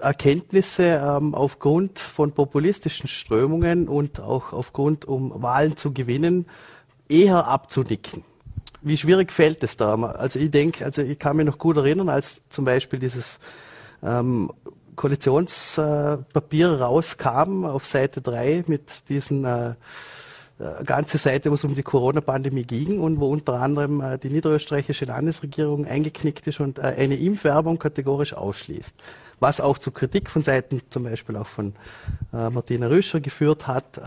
Erkenntnisse ähm, aufgrund von populistischen Strömungen und auch aufgrund, um Wahlen zu gewinnen, eher abzunicken. Wie schwierig fällt es da? Also ich denke, also ich kann mich noch gut erinnern, als zum Beispiel dieses ähm, Koalitionspapier rauskam auf Seite 3 mit diesen äh, ganze Seite, wo es um die Corona-Pandemie ging und wo unter anderem äh, die niederösterreichische Landesregierung eingeknickt ist und äh, eine Impfwerbung kategorisch ausschließt. Was auch zu Kritik von Seiten zum Beispiel auch von äh, Martina Rüscher geführt hat.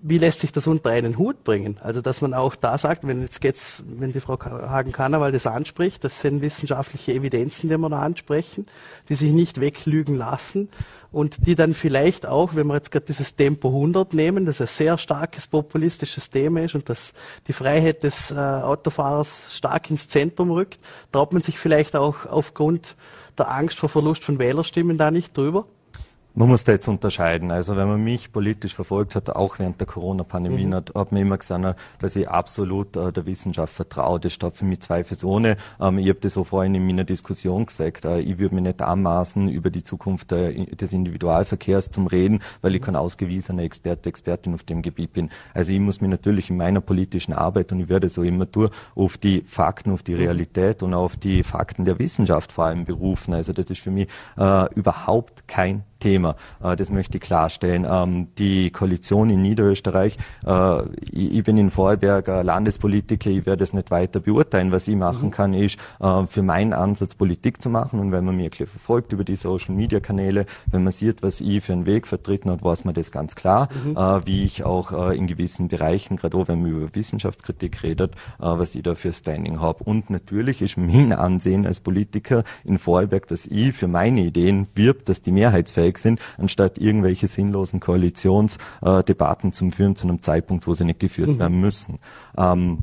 Wie lässt sich das unter einen Hut bringen? Also, dass man auch da sagt, wenn jetzt geht's, wenn die Frau Hagen-Kannerwald das anspricht, das sind wissenschaftliche Evidenzen, die wir da ansprechen, die sich nicht weglügen lassen und die dann vielleicht auch, wenn wir jetzt gerade dieses Tempo 100 nehmen, das ein sehr starkes populistisches Thema ist und das die Freiheit des äh, Autofahrers stark ins Zentrum rückt, traut man sich vielleicht auch aufgrund der Angst vor Verlust von Wählerstimmen da nicht drüber? Man muss da jetzt unterscheiden. Also wenn man mich politisch verfolgt hat, auch während der Corona-Pandemie, mhm. hat, hat man immer gesagt, dass ich absolut äh, der Wissenschaft vertraue. Das steht für mich zweifelsohne. Ähm, ich habe das auch vorhin in meiner Diskussion gesagt. Äh, ich würde mir nicht anmaßen, über die Zukunft äh, des Individualverkehrs zum Reden, weil ich kein ausgewiesener Experte, Expertin auf dem Gebiet bin. Also ich muss mich natürlich in meiner politischen Arbeit, und ich werde so immer tun, auf die Fakten, auf die mhm. Realität und auf die Fakten der Wissenschaft vor allem berufen. Also das ist für mich äh, überhaupt kein Thema. Äh, das möchte ich klarstellen. Ähm, die Koalition in Niederösterreich, äh, ich bin in Vorarlberg Landespolitiker, ich werde es nicht weiter beurteilen. Was ich machen mhm. kann, ist äh, für meinen Ansatz Politik zu machen. Und wenn man mir verfolgt über die Social Media Kanäle, wenn man sieht, was ich für einen Weg vertreten habe, weiß man das ganz klar, mhm. wie ich auch in gewissen Bereichen, gerade auch wenn man über Wissenschaftskritik redet, was ich da für Standing habe. Und natürlich ist mein Ansehen als Politiker in Vorarlberg, dass ich für meine Ideen wirb, dass die mehrheitsfähig fähig sind, anstatt irgendwelche sinnlosen Koalitionsdebatten zu führen zu einem Zeitpunkt, wo sie nicht geführt mhm. werden müssen. Ähm,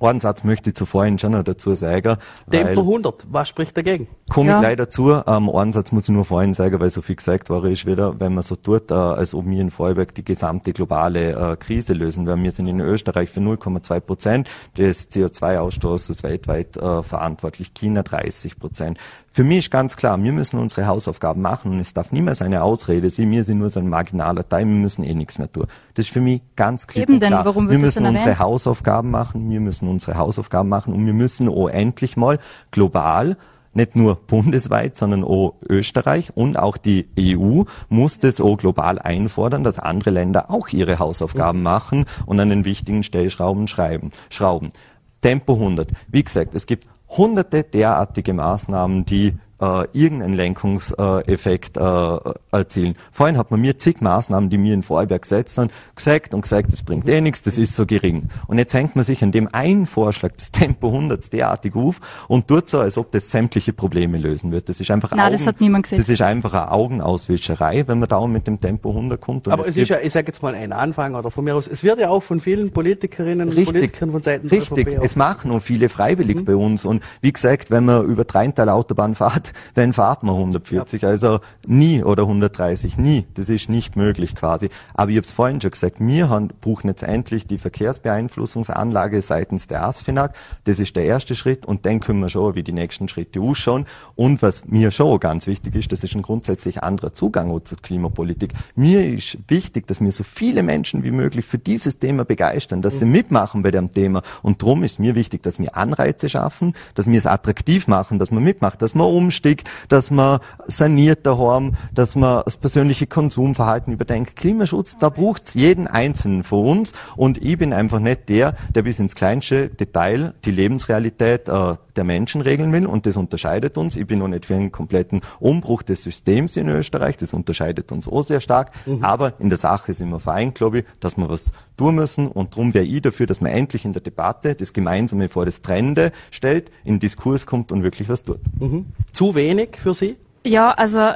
einen Satz möchte ich zuvor schon noch dazu sagen. Tempo 100, was spricht dagegen? Komme ja. ich gleich dazu. Ähm, einen Satz muss ich nur vorhin sagen, weil so viel gesagt war, ist wieder, wenn man so tut, äh, als ob wir in Vorarlberg die gesamte globale äh, Krise lösen. Weil wir sind in Österreich für 0,2 Prozent des CO2-Ausstoßes weltweit äh, verantwortlich, China 30 Prozent. Für mich ist ganz klar, wir müssen unsere Hausaufgaben machen und es darf niemals eine Ausrede sein, wir sind nur so ein marginaler Teil, wir müssen eh nichts mehr tun. Das ist für mich ganz klar. Eben denn, warum wir müssen unsere erwähnt? Hausaufgaben machen, wir müssen unsere Hausaufgaben machen und wir müssen auch endlich mal global nicht nur bundesweit, sondern auch Österreich und auch die EU muss das auch global einfordern, dass andere Länder auch ihre Hausaufgaben machen und an den wichtigen Stellschrauben schreiben, schrauben. Tempo 100. Wie gesagt, es gibt hunderte derartige Maßnahmen, die äh, irgendeinen Lenkungseffekt äh, erzielen. Vorhin hat man mir zig Maßnahmen, die mir in Vorarlberg gesetzt haben, gesagt und gesagt, das bringt eh nichts, das ist so gering. Und jetzt hängt man sich an dem einen Vorschlag des Tempo 100 derartig auf und tut so, als ob das sämtliche Probleme lösen wird. Das ist einfach Nein, Augen, das hat niemand gesehen. Das ist einfach eine Augenauswischerei, wenn man da mit dem Tempo 100 kommt. Aber es, es ist ja, ich sage jetzt mal ein Anfang oder von mir aus, es wird ja auch von vielen Politikerinnen und Politikern von Seiten Richtig, der es machen und viele freiwillig mhm. bei uns. Und wie gesagt, wenn man über Dreintal Autobahn fährt, dann fahrt man 140, ja. also nie oder 130, nie. Das ist nicht möglich quasi. Aber ich habe es vorhin schon gesagt, wir haben, brauchen jetzt endlich die Verkehrsbeeinflussungsanlage seitens der ASFINAG. Das ist der erste Schritt und dann können wir schon, wie die nächsten Schritte ausschauen. Und was mir schon ganz wichtig ist, das ist ein grundsätzlich anderer Zugang zur Klimapolitik. Mir ist wichtig, dass wir so viele Menschen wie möglich für dieses Thema begeistern, dass sie mitmachen bei dem Thema. Und darum ist mir wichtig, dass wir Anreize schaffen, dass wir es attraktiv machen, dass man mitmacht, dass man umsteigt, dass man saniert daheim, dass man das persönliche Konsumverhalten überdenkt. Klimaschutz, da braucht's jeden Einzelnen von uns und ich bin einfach nicht der, der bis ins kleinste Detail die Lebensrealität äh, der Menschen regeln will und das unterscheidet uns. Ich bin noch nicht für einen kompletten Umbruch des Systems in Österreich, das unterscheidet uns auch sehr stark, mhm. aber in der Sache sind wir vereint, glaube ich, dass wir was tun müssen und darum wäre ich dafür, dass man endlich in der Debatte das Gemeinsame vor das Trennende stellt, in Diskurs kommt und wirklich was tut. Mhm. Zu wenig für Sie? Ja, also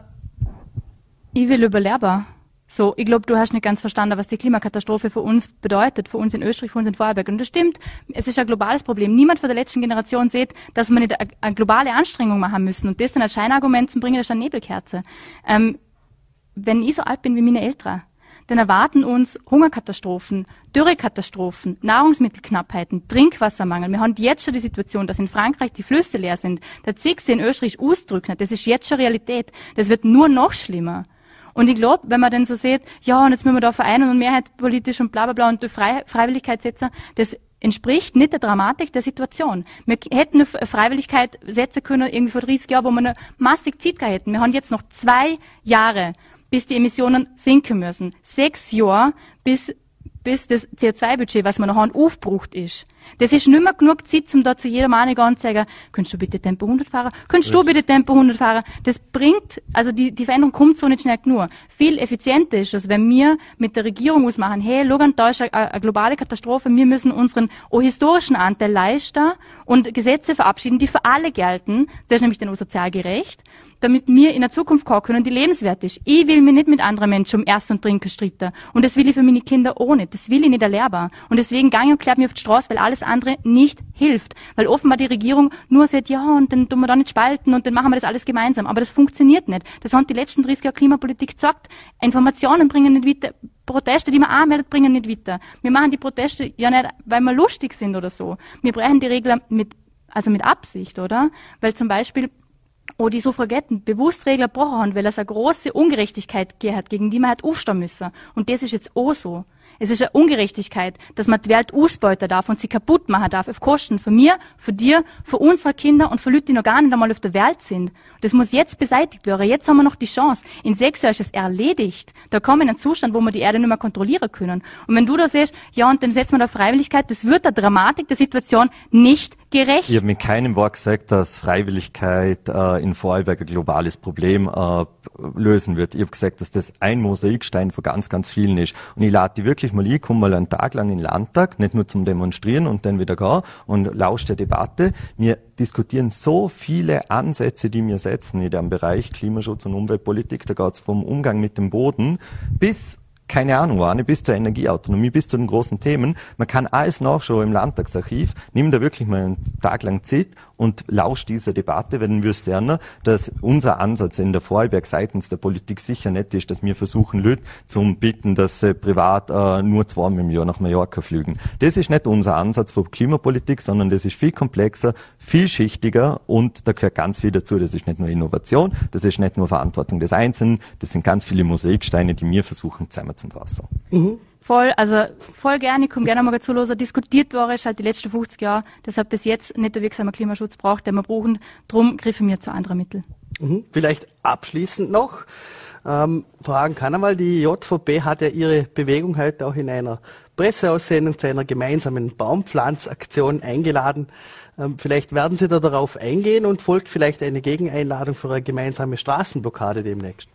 ich will überlehrbar. So, ich glaube, du hast nicht ganz verstanden, was die Klimakatastrophe für uns bedeutet, für uns in Österreich, für uns in Vorarlberg. Und das stimmt, es ist ein globales Problem. Niemand von der letzten Generation sieht, dass wir nicht eine globale Anstrengung machen müssen. Und das dann als Scheinargument zu bringen, das ist eine Nebelkerze. Ähm, wenn ich so alt bin wie meine Eltern, dann erwarten uns Hungerkatastrophen, Dürrekatastrophen, Nahrungsmittelknappheiten, Trinkwassermangel. Wir haben jetzt schon die Situation, dass in Frankreich die Flüsse leer sind, der Zixi in Österreich ausdrücken. Das ist jetzt schon Realität. Das wird nur noch schlimmer. Und ich glaube, wenn man dann so sieht, ja, und jetzt müssen wir da vereinen und Mehrheit politisch und bla bla bla und durch Frei Freiwilligkeit setzen, das entspricht nicht der Dramatik der Situation. Wir hätten eine Freiwilligkeit setzen können, irgendwie vor 30 Jahren, wo wir eine massig Zeit hätten. Wir haben jetzt noch zwei Jahre, bis die Emissionen sinken müssen. Sechs Jahre, bis bis das CO2-Budget, was wir noch haben, aufgebraucht ist. Das ist nicht mehr genug Zeit, um da zu jeder Meinung anzuzeigen, könntest du bitte Tempo 100 fahren? Könntest du bitte Tempo 100 fahren? Das bringt, also die, die Veränderung kommt so nicht schnell genug. Viel effizienter ist es, wenn wir mit der Regierung ausmachen, hey, Logan, da ist eine, eine globale Katastrophe, wir müssen unseren historischen Anteil leisten und Gesetze verabschieden, die für alle gelten. Das ist nämlich dann auch sozial gerecht damit wir in der Zukunft kommen können, die lebenswert ist. Ich will mich nicht mit anderen Menschen um Essen und Trinken streiten. Und das will ich für meine Kinder nicht. Das will ich nicht erlehrbar. Und deswegen gang und klärt mich auf die Straße, weil alles andere nicht hilft. Weil offenbar die Regierung nur sagt, ja, und dann tun wir da nicht spalten und dann machen wir das alles gemeinsam. Aber das funktioniert nicht. Das haben die letzten 30 Jahre Klimapolitik gesagt. Informationen bringen nicht weiter. Proteste, die man anmeldet, bringen nicht weiter. Wir machen die Proteste ja nicht, weil wir lustig sind oder so. Wir brechen die Regeln mit, also mit Absicht, oder? Weil zum Beispiel wo die Suffragetten bewusst Regeln gebrochen haben, weil es eine große Ungerechtigkeit gegeben hat, gegen die man hat aufstehen müssen. Und das ist jetzt auch so. Es ist eine Ungerechtigkeit, dass man die Welt ausbeuten darf und sie kaputt machen darf auf Kosten von mir, von dir, von unserer Kinder und von Leuten, die noch gar nicht einmal auf der Welt sind. Das muss jetzt beseitigt werden. Jetzt haben wir noch die Chance. In sechs Jahren ist es erledigt. Da kommen wir in einen Zustand, wo wir die Erde nicht mehr kontrollieren können. Und wenn du da siehst, ja, und dann setzen wir da Freiwilligkeit, das wird der Dramatik der Situation nicht gerecht. Ich habe mit keinem Wort gesagt, dass Freiwilligkeit äh, in Vorarlberg ein globales Problem äh, lösen wird. Ich habe gesagt, dass das ein Mosaikstein von ganz, ganz vielen ist. Und ich lade die wirklich mal ein, komm mal einen Tag lang in den Landtag, nicht nur zum Demonstrieren und dann wieder gehen und lauscht der Debatte. Wir diskutieren so viele Ansätze, die wir setzen in dem Bereich Klimaschutz und Umweltpolitik. Da geht es vom Umgang mit dem Boden bis keine Ahnung, Arne, bis zur Energieautonomie, bis zu den großen Themen. Man kann alles nachschauen im Landtagsarchiv. Nimm da wirklich mal einen Tag lang Zeit und lauscht dieser Debatte, werden wir lernen, dass unser Ansatz in der Vorarlberg seitens der Politik sicher nicht ist, dass wir versuchen, Leute zum bitten, dass sie privat äh, nur zweimal im Jahr nach Mallorca flügen. Das ist nicht unser Ansatz für Klimapolitik, sondern das ist viel komplexer, vielschichtiger und da gehört ganz viel dazu. Das ist nicht nur Innovation, das ist nicht nur Verantwortung des Einzelnen, das sind ganz viele Mosaiksteine, die wir versuchen zusammenzufassen. Mhm voll, also voll gerne, ich komme gerne mal zuhören. Diskutiert war es halt die letzten 50 Jahre, deshalb bis jetzt nicht der wirksame Klimaschutz braucht, den wir brauchen. Drum griffen wir zu anderen Mitteln. Mhm. Vielleicht abschließend noch, ähm, fragen kann einmal, die JVP hat ja ihre Bewegung heute auch in einer Presseaussendung zu einer gemeinsamen Baumpflanzaktion eingeladen. Ähm, vielleicht werden Sie da darauf eingehen und folgt vielleicht eine Gegeneinladung für eine gemeinsame Straßenblockade demnächst.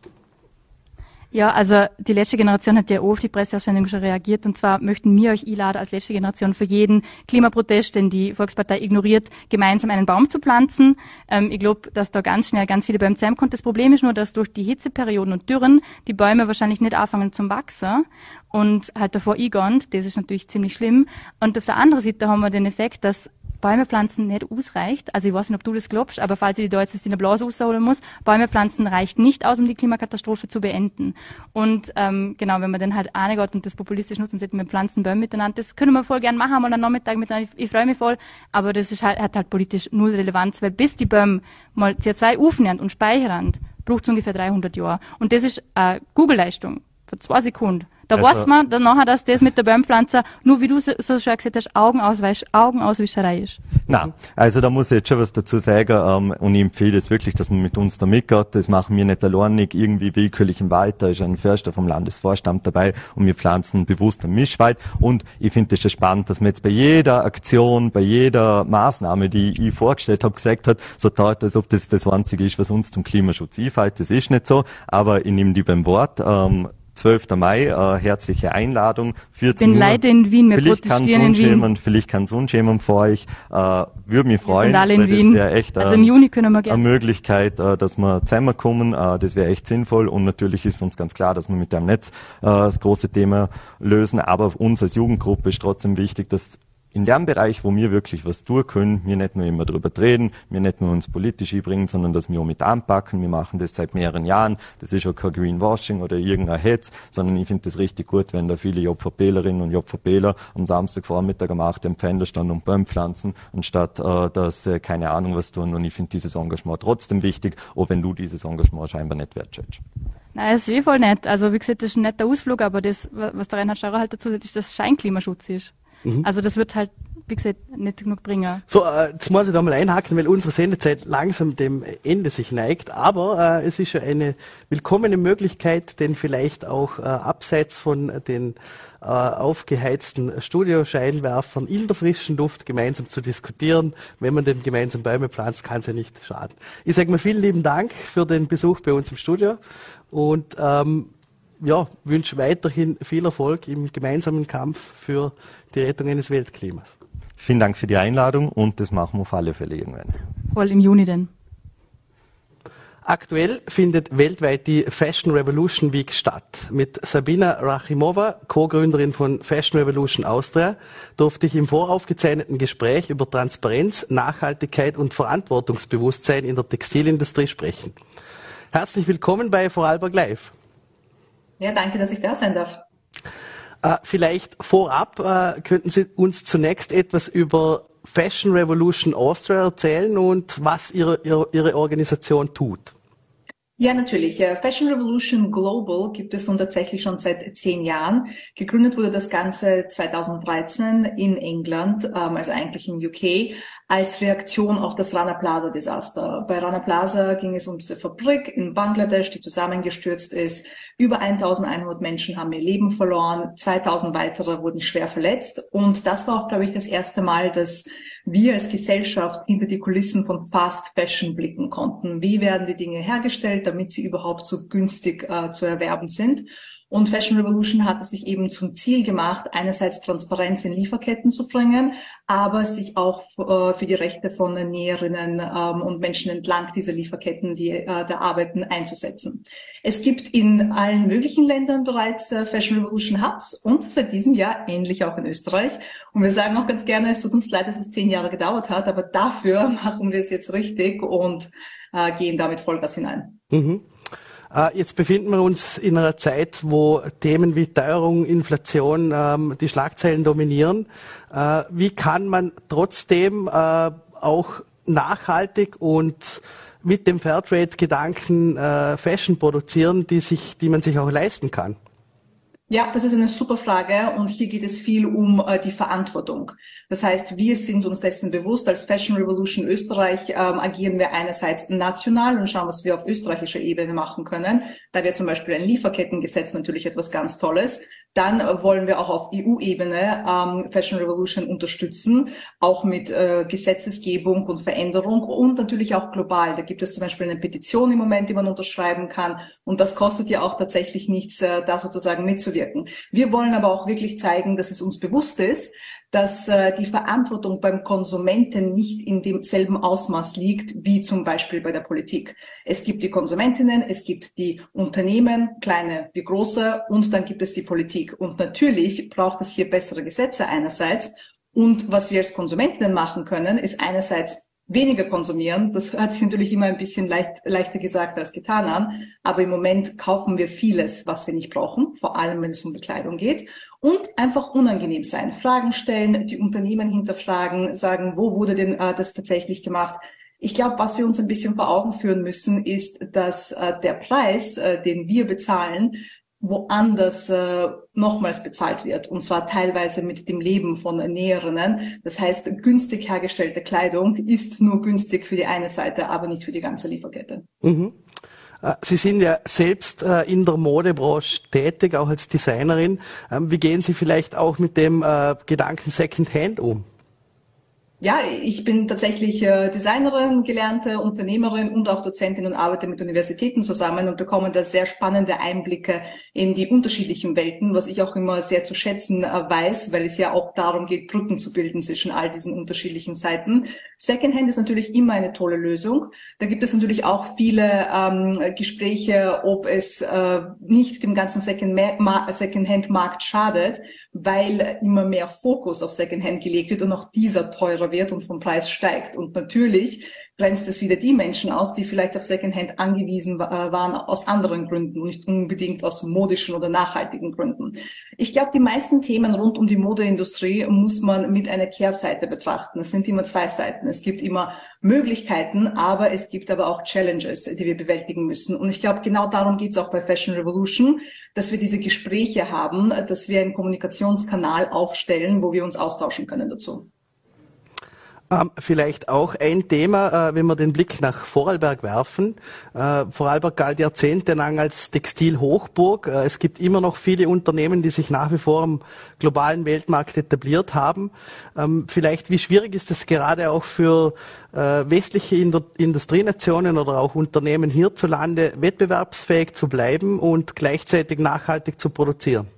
Ja, also die letzte Generation hat ja auch auf die Presseaussendung schon reagiert und zwar möchten wir euch einladen, als letzte Generation für jeden Klimaprotest, den die Volkspartei ignoriert, gemeinsam einen Baum zu pflanzen. Ähm, ich glaube, dass da ganz schnell ganz viele Bäume zusammenkommen. Das Problem ist nur, dass durch die Hitzeperioden und Dürren die Bäume wahrscheinlich nicht anfangen zum Wachsen und halt davor eingehen. Das ist natürlich ziemlich schlimm. Und auf der anderen Seite haben wir den Effekt, dass Bäume pflanzen nicht ausreicht. Also ich weiß nicht, ob du das glaubst, aber falls ich die jetzt in der Blase rausholen muss, Bäume pflanzen reicht nicht aus, um die Klimakatastrophe zu beenden. Und ähm, genau, wenn man dann halt angeht und das populistisch nutzt und sagt, wir pflanzen Bäume miteinander, das können wir voll gern machen, mal am Nachmittag miteinander, ich, ich freue mich voll, aber das ist halt, hat halt politisch null Relevanz, weil bis die Bäume mal CO2 aufnehmen und speichern, braucht es ungefähr 300 Jahre. Und das ist eine Google-Leistung für zwei Sekunden. Da also, weiß man dann nachher, dass das mit der Bäumpflanze, nur wie du so, so schön gesagt hast, Augenausweis, Augenauswischerei ist. Na, also da muss ich jetzt schon was dazu sagen, ähm, und ich empfehle es wirklich, dass man mit uns da mitgeht. Das machen wir nicht alleinig, irgendwie willkürlich im Wald. Da ist ein Förster vom Landesvorstand dabei und wir pflanzen bewusst einen Mischwald. Und ich finde es schon spannend, dass man jetzt bei jeder Aktion, bei jeder Maßnahme, die ich vorgestellt habe, gesagt hat, so tat, als ob das das Einzige ist, was uns zum Klimaschutz einfällt. Das ist nicht so, aber ich nehme die beim Wort. Ähm, 12. Mai, äh, herzliche Einladung. 14 Bin leider in Wien, wir vielleicht protestieren in Wien. Vielleicht kann es unschämen für euch. Äh, würde mich freuen, wir in weil das wäre echt also im Juni können wir eine Möglichkeit, äh, dass wir zusammenkommen. Äh, das wäre echt sinnvoll und natürlich ist uns ganz klar, dass wir mit dem Netz äh, das große Thema lösen. Aber uns als Jugendgruppe ist trotzdem wichtig, dass in dem Bereich, wo wir wirklich was tun können, wir nicht nur immer drüber reden, wir nicht nur uns politisch einbringen, sondern dass wir auch mit anpacken. Wir machen das seit mehreren Jahren. Das ist auch kein Greenwashing oder irgendein Hetz, sondern ich finde das richtig gut, wenn da viele Jopferpelerinnen und Jopferpeler am Samstagvormittag am 8. im Pfänder standen und Bäume pflanzen, anstatt äh, dass äh, keine Ahnung was tun. Und ich finde dieses Engagement trotzdem wichtig, auch wenn du dieses Engagement scheinbar nicht wertschätzt. Nein, es ist eh voll nett. Also wie gesagt, das ist ein netter Ausflug, aber das, was der Reinhard Schauer halt dazu sagt, ist, dass Scheinklimaschutz ist. Mhm. Also das wird halt, wie gesagt, nicht genug bringen. So, äh, jetzt muss ich da mal einhaken, weil unsere Sendezeit langsam dem Ende sich neigt. Aber äh, es ist ja eine willkommene Möglichkeit, denn vielleicht auch äh, abseits von den äh, aufgeheizten Studioscheinwerfern in der frischen Luft gemeinsam zu diskutieren. Wenn man denn gemeinsam Bäume pflanzt, kann es ja nicht schaden. Ich sage mal vielen lieben Dank für den Besuch bei uns im Studio und ähm, ja, wünsche weiterhin viel Erfolg im gemeinsamen Kampf für die Rettung eines Weltklimas. Vielen Dank für die Einladung und das machen wir auf alle Fälle irgendwann. Voll im Juni denn. Aktuell findet weltweit die Fashion Revolution Week statt. Mit Sabina Rachimova, Co-Gründerin von Fashion Revolution Austria, durfte ich im voraufgezeichneten Gespräch über Transparenz, Nachhaltigkeit und Verantwortungsbewusstsein in der Textilindustrie sprechen. Herzlich willkommen bei Vorarlberg Live. Ja, danke, dass ich da sein darf. Äh, vielleicht vorab äh, könnten Sie uns zunächst etwas über Fashion Revolution Austria erzählen und was Ihre, Ihre, Ihre Organisation tut. Ja, natürlich. Fashion Revolution Global gibt es nun tatsächlich schon seit zehn Jahren. Gegründet wurde das Ganze 2013 in England, ähm, also eigentlich in UK, als Reaktion auf das Rana Plaza Desaster. Bei Rana Plaza ging es um diese Fabrik in Bangladesch, die zusammengestürzt ist. Über 1100 Menschen haben ihr Leben verloren, 2000 weitere wurden schwer verletzt. Und das war auch, glaube ich, das erste Mal, dass wir als Gesellschaft hinter die Kulissen von Fast Fashion blicken konnten. Wie werden die Dinge hergestellt, damit sie überhaupt so günstig äh, zu erwerben sind? Und Fashion Revolution hat es sich eben zum Ziel gemacht, einerseits Transparenz in Lieferketten zu bringen, aber sich auch äh, für die Rechte von Näherinnen ähm, und Menschen entlang dieser Lieferketten, die äh, da arbeiten, einzusetzen. Es gibt in allen möglichen Ländern bereits äh, Fashion Revolution Hubs und seit diesem Jahr ähnlich auch in Österreich. Und wir sagen auch ganz gerne, es tut uns leid, dass es zehn Jahre gedauert hat, aber dafür machen wir es jetzt richtig und gehen damit Vollgas hinein. Mhm. Äh, jetzt befinden wir uns in einer Zeit, wo Themen wie Teuerung, Inflation ähm, die Schlagzeilen dominieren. Äh, wie kann man trotzdem äh, auch nachhaltig und mit dem Fairtrade-Gedanken Fashion produzieren, die sich, die man sich auch leisten kann? Ja, das ist eine super Frage und hier geht es viel um äh, die Verantwortung. Das heißt, wir sind uns dessen bewusst. Als Fashion Revolution Österreich ähm, agieren wir einerseits national und schauen, was wir auf österreichischer Ebene machen können. Da wäre zum Beispiel ein Lieferkettengesetz natürlich etwas ganz Tolles. Dann äh, wollen wir auch auf EU-Ebene ähm, Fashion Revolution unterstützen, auch mit äh, Gesetzesgebung und Veränderung und natürlich auch global. Da gibt es zum Beispiel eine Petition im Moment, die man unterschreiben kann und das kostet ja auch tatsächlich nichts, äh, da sozusagen mitzuwirken wirken. Wir wollen aber auch wirklich zeigen, dass es uns bewusst ist, dass äh, die Verantwortung beim Konsumenten nicht in demselben Ausmaß liegt wie zum Beispiel bei der Politik. Es gibt die Konsumentinnen, es gibt die Unternehmen, kleine wie große, und dann gibt es die Politik. Und natürlich braucht es hier bessere Gesetze einerseits. Und was wir als Konsumentinnen machen können, ist einerseits weniger konsumieren. Das hört sich natürlich immer ein bisschen leicht, leichter gesagt als getan an. Aber im Moment kaufen wir vieles, was wir nicht brauchen, vor allem wenn es um Bekleidung geht. Und einfach unangenehm sein. Fragen stellen, die Unternehmen hinterfragen, sagen, wo wurde denn äh, das tatsächlich gemacht? Ich glaube, was wir uns ein bisschen vor Augen führen müssen, ist, dass äh, der Preis, äh, den wir bezahlen, woanders äh, nochmals bezahlt wird. Und zwar teilweise mit dem Leben von Näherinnen. Das heißt, günstig hergestellte Kleidung ist nur günstig für die eine Seite, aber nicht für die ganze Lieferkette. Mhm. Äh, Sie sind ja selbst äh, in der Modebranche tätig, auch als Designerin. Ähm, wie gehen Sie vielleicht auch mit dem äh, Gedanken Secondhand um? Ja, ich bin tatsächlich äh, Designerin, gelernte Unternehmerin und auch Dozentin und arbeite mit Universitäten zusammen und bekomme da sehr spannende Einblicke in die unterschiedlichen Welten, was ich auch immer sehr zu schätzen äh, weiß, weil es ja auch darum geht, Brücken zu bilden zwischen all diesen unterschiedlichen Seiten. Secondhand ist natürlich immer eine tolle Lösung. Da gibt es natürlich auch viele ähm, Gespräche, ob es äh, nicht dem ganzen Secondhand-Markt schadet, weil immer mehr Fokus auf Secondhand gelegt wird und auch dieser teurer teurer wird und vom Preis steigt. Und natürlich grenzt es wieder die Menschen aus, die vielleicht auf Secondhand angewiesen äh, waren aus anderen Gründen nicht unbedingt aus modischen oder nachhaltigen Gründen. Ich glaube, die meisten Themen rund um die Modeindustrie muss man mit einer Kehrseite betrachten. Es sind immer zwei Seiten. Es gibt immer Möglichkeiten, aber es gibt aber auch Challenges, die wir bewältigen müssen. Und ich glaube, genau darum geht es auch bei Fashion Revolution, dass wir diese Gespräche haben, dass wir einen Kommunikationskanal aufstellen, wo wir uns austauschen können dazu. Ähm, vielleicht auch ein Thema, äh, wenn wir den Blick nach Vorarlberg werfen. Äh, Vorarlberg galt jahrzehntelang als Textilhochburg. Äh, es gibt immer noch viele Unternehmen, die sich nach wie vor am globalen Weltmarkt etabliert haben. Ähm, vielleicht, wie schwierig ist es gerade auch für äh, westliche Industrienationen oder auch Unternehmen hierzulande, wettbewerbsfähig zu bleiben und gleichzeitig nachhaltig zu produzieren?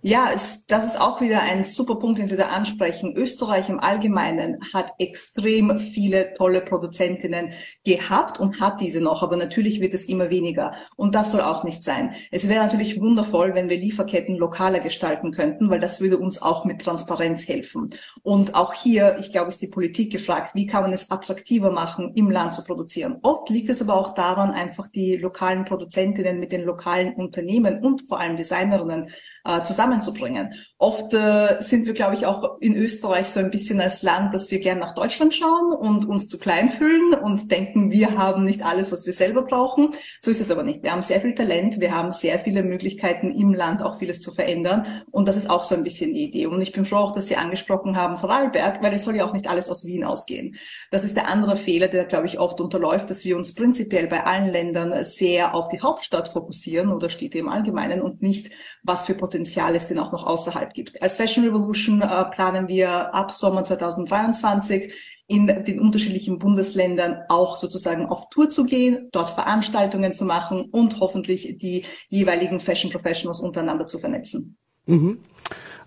Ja, es, das ist auch wieder ein super Punkt, den Sie da ansprechen. Österreich im Allgemeinen hat extrem viele tolle Produzentinnen gehabt und hat diese noch, aber natürlich wird es immer weniger. Und das soll auch nicht sein. Es wäre natürlich wundervoll, wenn wir Lieferketten lokaler gestalten könnten, weil das würde uns auch mit Transparenz helfen. Und auch hier, ich glaube, ist die Politik gefragt, wie kann man es attraktiver machen, im Land zu produzieren. Oft liegt es aber auch daran, einfach die lokalen Produzentinnen mit den lokalen Unternehmen und vor allem Designerinnen äh, zusammen zusammenzubringen. Oft äh, sind wir, glaube ich, auch in Österreich so ein bisschen als Land, dass wir gern nach Deutschland schauen und uns zu klein fühlen und denken, wir haben nicht alles, was wir selber brauchen. So ist es aber nicht. Wir haben sehr viel Talent, wir haben sehr viele Möglichkeiten im Land auch vieles zu verändern und das ist auch so ein bisschen die Idee. Und ich bin froh auch, dass Sie angesprochen haben Vorarlberg, weil es soll ja auch nicht alles aus Wien ausgehen. Das ist der andere Fehler, der, glaube ich, oft unterläuft, dass wir uns prinzipiell bei allen Ländern sehr auf die Hauptstadt fokussieren oder Städte im Allgemeinen und nicht, was für Potenziale es den auch noch außerhalb gibt. Als Fashion Revolution äh, planen wir ab Sommer 2023 in den unterschiedlichen Bundesländern auch sozusagen auf Tour zu gehen, dort Veranstaltungen zu machen und hoffentlich die jeweiligen Fashion Professionals untereinander zu vernetzen. Mhm.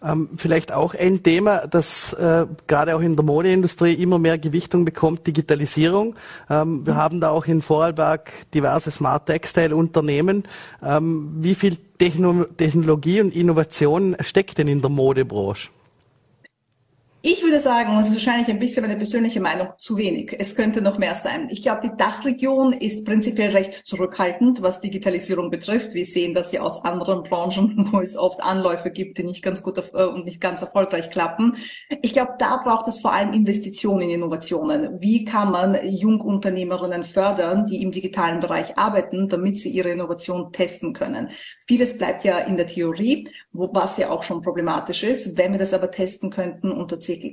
Ähm, vielleicht auch ein Thema, das äh, gerade auch in der Modeindustrie immer mehr Gewichtung bekommt, Digitalisierung. Ähm, wir mhm. haben da auch in Vorarlberg diverse Smart Textile Unternehmen. Ähm, wie viel Techno Technologie und Innovation steckt denn in der Modebranche? Ich würde sagen, das ist wahrscheinlich ein bisschen meine persönliche Meinung, zu wenig. Es könnte noch mehr sein. Ich glaube, die Dachregion ist prinzipiell recht zurückhaltend, was Digitalisierung betrifft. Wir sehen das ja aus anderen Branchen, wo es oft Anläufe gibt, die nicht ganz gut äh, und nicht ganz erfolgreich klappen. Ich glaube, da braucht es vor allem Investitionen in Innovationen. Wie kann man Jungunternehmerinnen fördern, die im digitalen Bereich arbeiten, damit sie ihre Innovation testen können? Vieles bleibt ja in der Theorie, wo, was ja auch schon problematisch ist. Wenn wir das aber testen könnten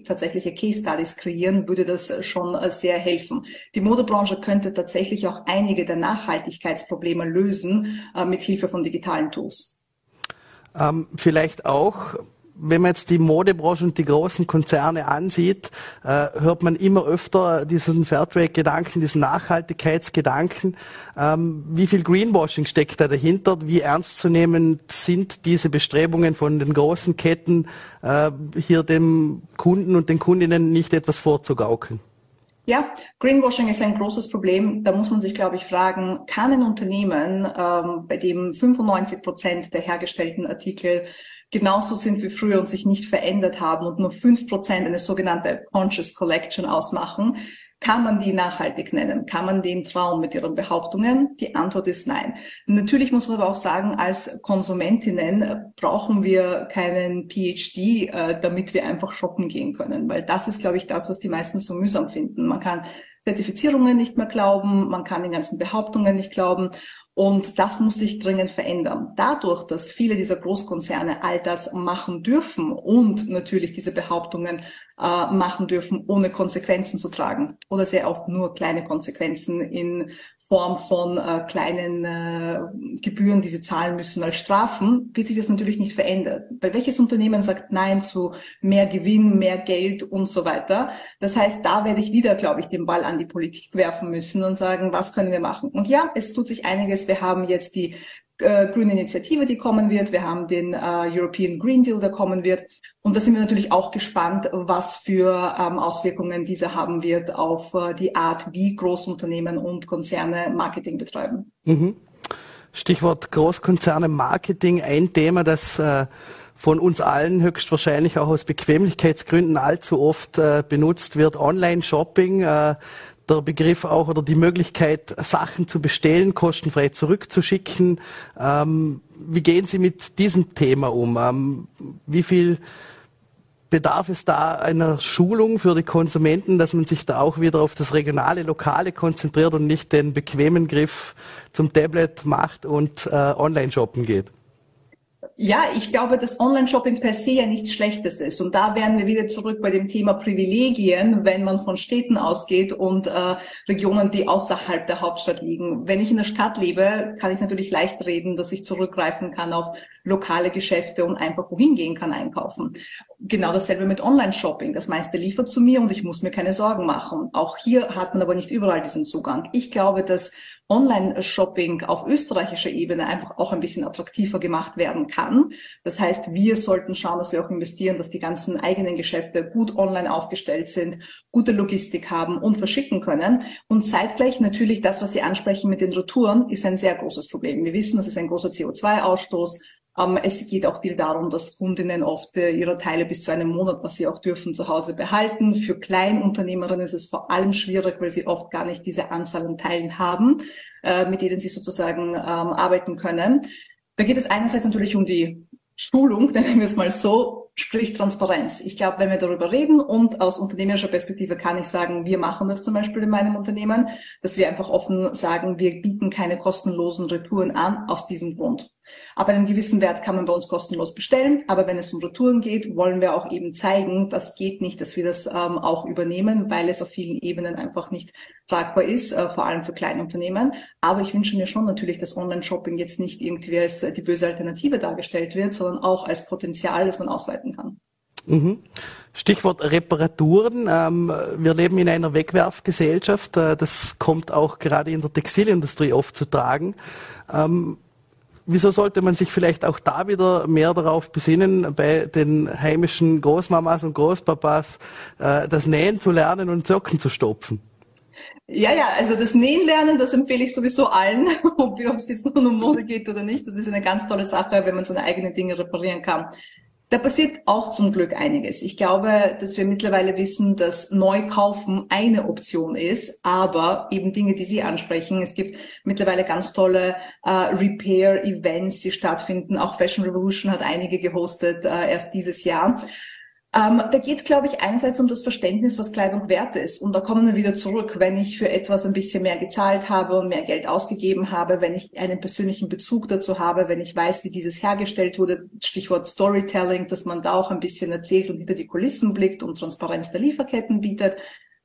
tatsächliche Case Studies kreieren, würde das schon äh, sehr helfen. Die Modebranche könnte tatsächlich auch einige der Nachhaltigkeitsprobleme lösen äh, mit Hilfe von digitalen Tools. Ähm, vielleicht auch wenn man jetzt die Modebranche und die großen Konzerne ansieht, äh, hört man immer öfter diesen Fairtrade-Gedanken, diesen Nachhaltigkeitsgedanken. Ähm, wie viel Greenwashing steckt da dahinter? Wie ernst zu nehmen sind diese Bestrebungen von den großen Ketten, äh, hier dem Kunden und den Kundinnen nicht etwas vorzugaukeln? Ja, Greenwashing ist ein großes Problem. Da muss man sich, glaube ich, fragen, kann ein Unternehmen, ähm, bei dem 95 Prozent der hergestellten Artikel genauso sind wie früher und sich nicht verändert haben und nur fünf Prozent eine sogenannte Conscious Collection ausmachen, kann man die nachhaltig nennen? Kann man den trauen mit ihren Behauptungen? Die Antwort ist nein. Natürlich muss man aber auch sagen, als Konsumentinnen brauchen wir keinen PhD, äh, damit wir einfach shoppen gehen können, weil das ist, glaube ich, das, was die meisten so mühsam finden. Man kann Zertifizierungen nicht mehr glauben, man kann den ganzen Behauptungen nicht glauben. Und das muss sich dringend verändern. Dadurch, dass viele dieser Großkonzerne all das machen dürfen und natürlich diese Behauptungen äh, machen dürfen, ohne Konsequenzen zu tragen oder sehr oft nur kleine Konsequenzen in Form von äh, kleinen äh, Gebühren, die sie zahlen müssen als Strafen, wird sich das natürlich nicht verändern. Weil welches Unternehmen sagt Nein zu mehr Gewinn, mehr Geld und so weiter? Das heißt, da werde ich wieder, glaube ich, den Ball an die Politik werfen müssen und sagen, was können wir machen? Und ja, es tut sich einiges. Wir haben jetzt die äh, grüne Initiative, die kommen wird. Wir haben den äh, European Green Deal, der kommen wird. Und da sind wir natürlich auch gespannt, was für ähm, Auswirkungen dieser haben wird auf äh, die Art, wie Großunternehmen und Konzerne Marketing betreiben. Mhm. Stichwort Großkonzerne Marketing, ein Thema, das äh, von uns allen höchstwahrscheinlich auch aus Bequemlichkeitsgründen allzu oft äh, benutzt wird, Online-Shopping. Äh, der Begriff auch oder die Möglichkeit, Sachen zu bestellen, kostenfrei zurückzuschicken. Ähm, wie gehen Sie mit diesem Thema um? Ähm, wie viel bedarf es da einer Schulung für die Konsumenten, dass man sich da auch wieder auf das regionale, lokale konzentriert und nicht den bequemen Griff zum Tablet macht und äh, online shoppen geht? Ja, ich glaube, dass Online-Shopping per se ja nichts Schlechtes ist. Und da wären wir wieder zurück bei dem Thema Privilegien, wenn man von Städten ausgeht und äh, Regionen, die außerhalb der Hauptstadt liegen. Wenn ich in der Stadt lebe, kann ich natürlich leicht reden, dass ich zurückgreifen kann auf lokale Geschäfte und einfach wohin gehen kann einkaufen. Genau dasselbe mit Online-Shopping. Das meiste liefert zu mir und ich muss mir keine Sorgen machen. Auch hier hat man aber nicht überall diesen Zugang. Ich glaube, dass Online-Shopping auf österreichischer Ebene einfach auch ein bisschen attraktiver gemacht werden kann. Das heißt, wir sollten schauen, dass wir auch investieren, dass die ganzen eigenen Geschäfte gut online aufgestellt sind, gute Logistik haben und verschicken können. Und zeitgleich natürlich das, was Sie ansprechen mit den Retouren, ist ein sehr großes Problem. Wir wissen, das ist ein großer CO2-Ausstoß. Ähm, es geht auch viel darum, dass Kundinnen oft äh, ihre Teile bis zu einem Monat, was sie auch dürfen, zu Hause behalten. Für Kleinunternehmerinnen ist es vor allem schwierig, weil sie oft gar nicht diese Anzahl an Teilen haben, äh, mit denen sie sozusagen ähm, arbeiten können. Da geht es einerseits natürlich um die Schulung, nennen wir es mal so, sprich Transparenz. Ich glaube, wenn wir darüber reden und aus unternehmerischer Perspektive kann ich sagen, wir machen das zum Beispiel in meinem Unternehmen, dass wir einfach offen sagen, wir bieten keine kostenlosen Retouren an aus diesem Grund. Aber einen gewissen Wert kann man bei uns kostenlos bestellen. Aber wenn es um Retouren geht, wollen wir auch eben zeigen, das geht nicht, dass wir das ähm, auch übernehmen, weil es auf vielen Ebenen einfach nicht tragbar ist, äh, vor allem für kleine Unternehmen. Aber ich wünsche mir schon natürlich, dass Online-Shopping jetzt nicht irgendwie als äh, die böse Alternative dargestellt wird, sondern auch als Potenzial, das man ausweiten kann. Mhm. Stichwort Reparaturen. Ähm, wir leben in einer Wegwerfgesellschaft. Äh, das kommt auch gerade in der Textilindustrie oft zu tragen. Wieso sollte man sich vielleicht auch da wieder mehr darauf besinnen, bei den heimischen Großmamas und Großpapas äh, das Nähen zu lernen und Socken zu stopfen? Ja, ja, also das Nähen lernen, das empfehle ich sowieso allen, ob es jetzt nur um Mode geht oder nicht. Das ist eine ganz tolle Sache, wenn man seine eigenen Dinge reparieren kann. Da passiert auch zum Glück einiges. Ich glaube, dass wir mittlerweile wissen, dass Neukaufen eine Option ist, aber eben Dinge, die Sie ansprechen. Es gibt mittlerweile ganz tolle äh, Repair-Events, die stattfinden. Auch Fashion Revolution hat einige gehostet äh, erst dieses Jahr. Ähm, da geht es, glaube ich, einerseits um das Verständnis, was Kleidung wert ist. Und da kommen wir wieder zurück, wenn ich für etwas ein bisschen mehr gezahlt habe und mehr Geld ausgegeben habe, wenn ich einen persönlichen Bezug dazu habe, wenn ich weiß, wie dieses hergestellt wurde, Stichwort Storytelling, dass man da auch ein bisschen erzählt und hinter die Kulissen blickt und Transparenz der Lieferketten bietet,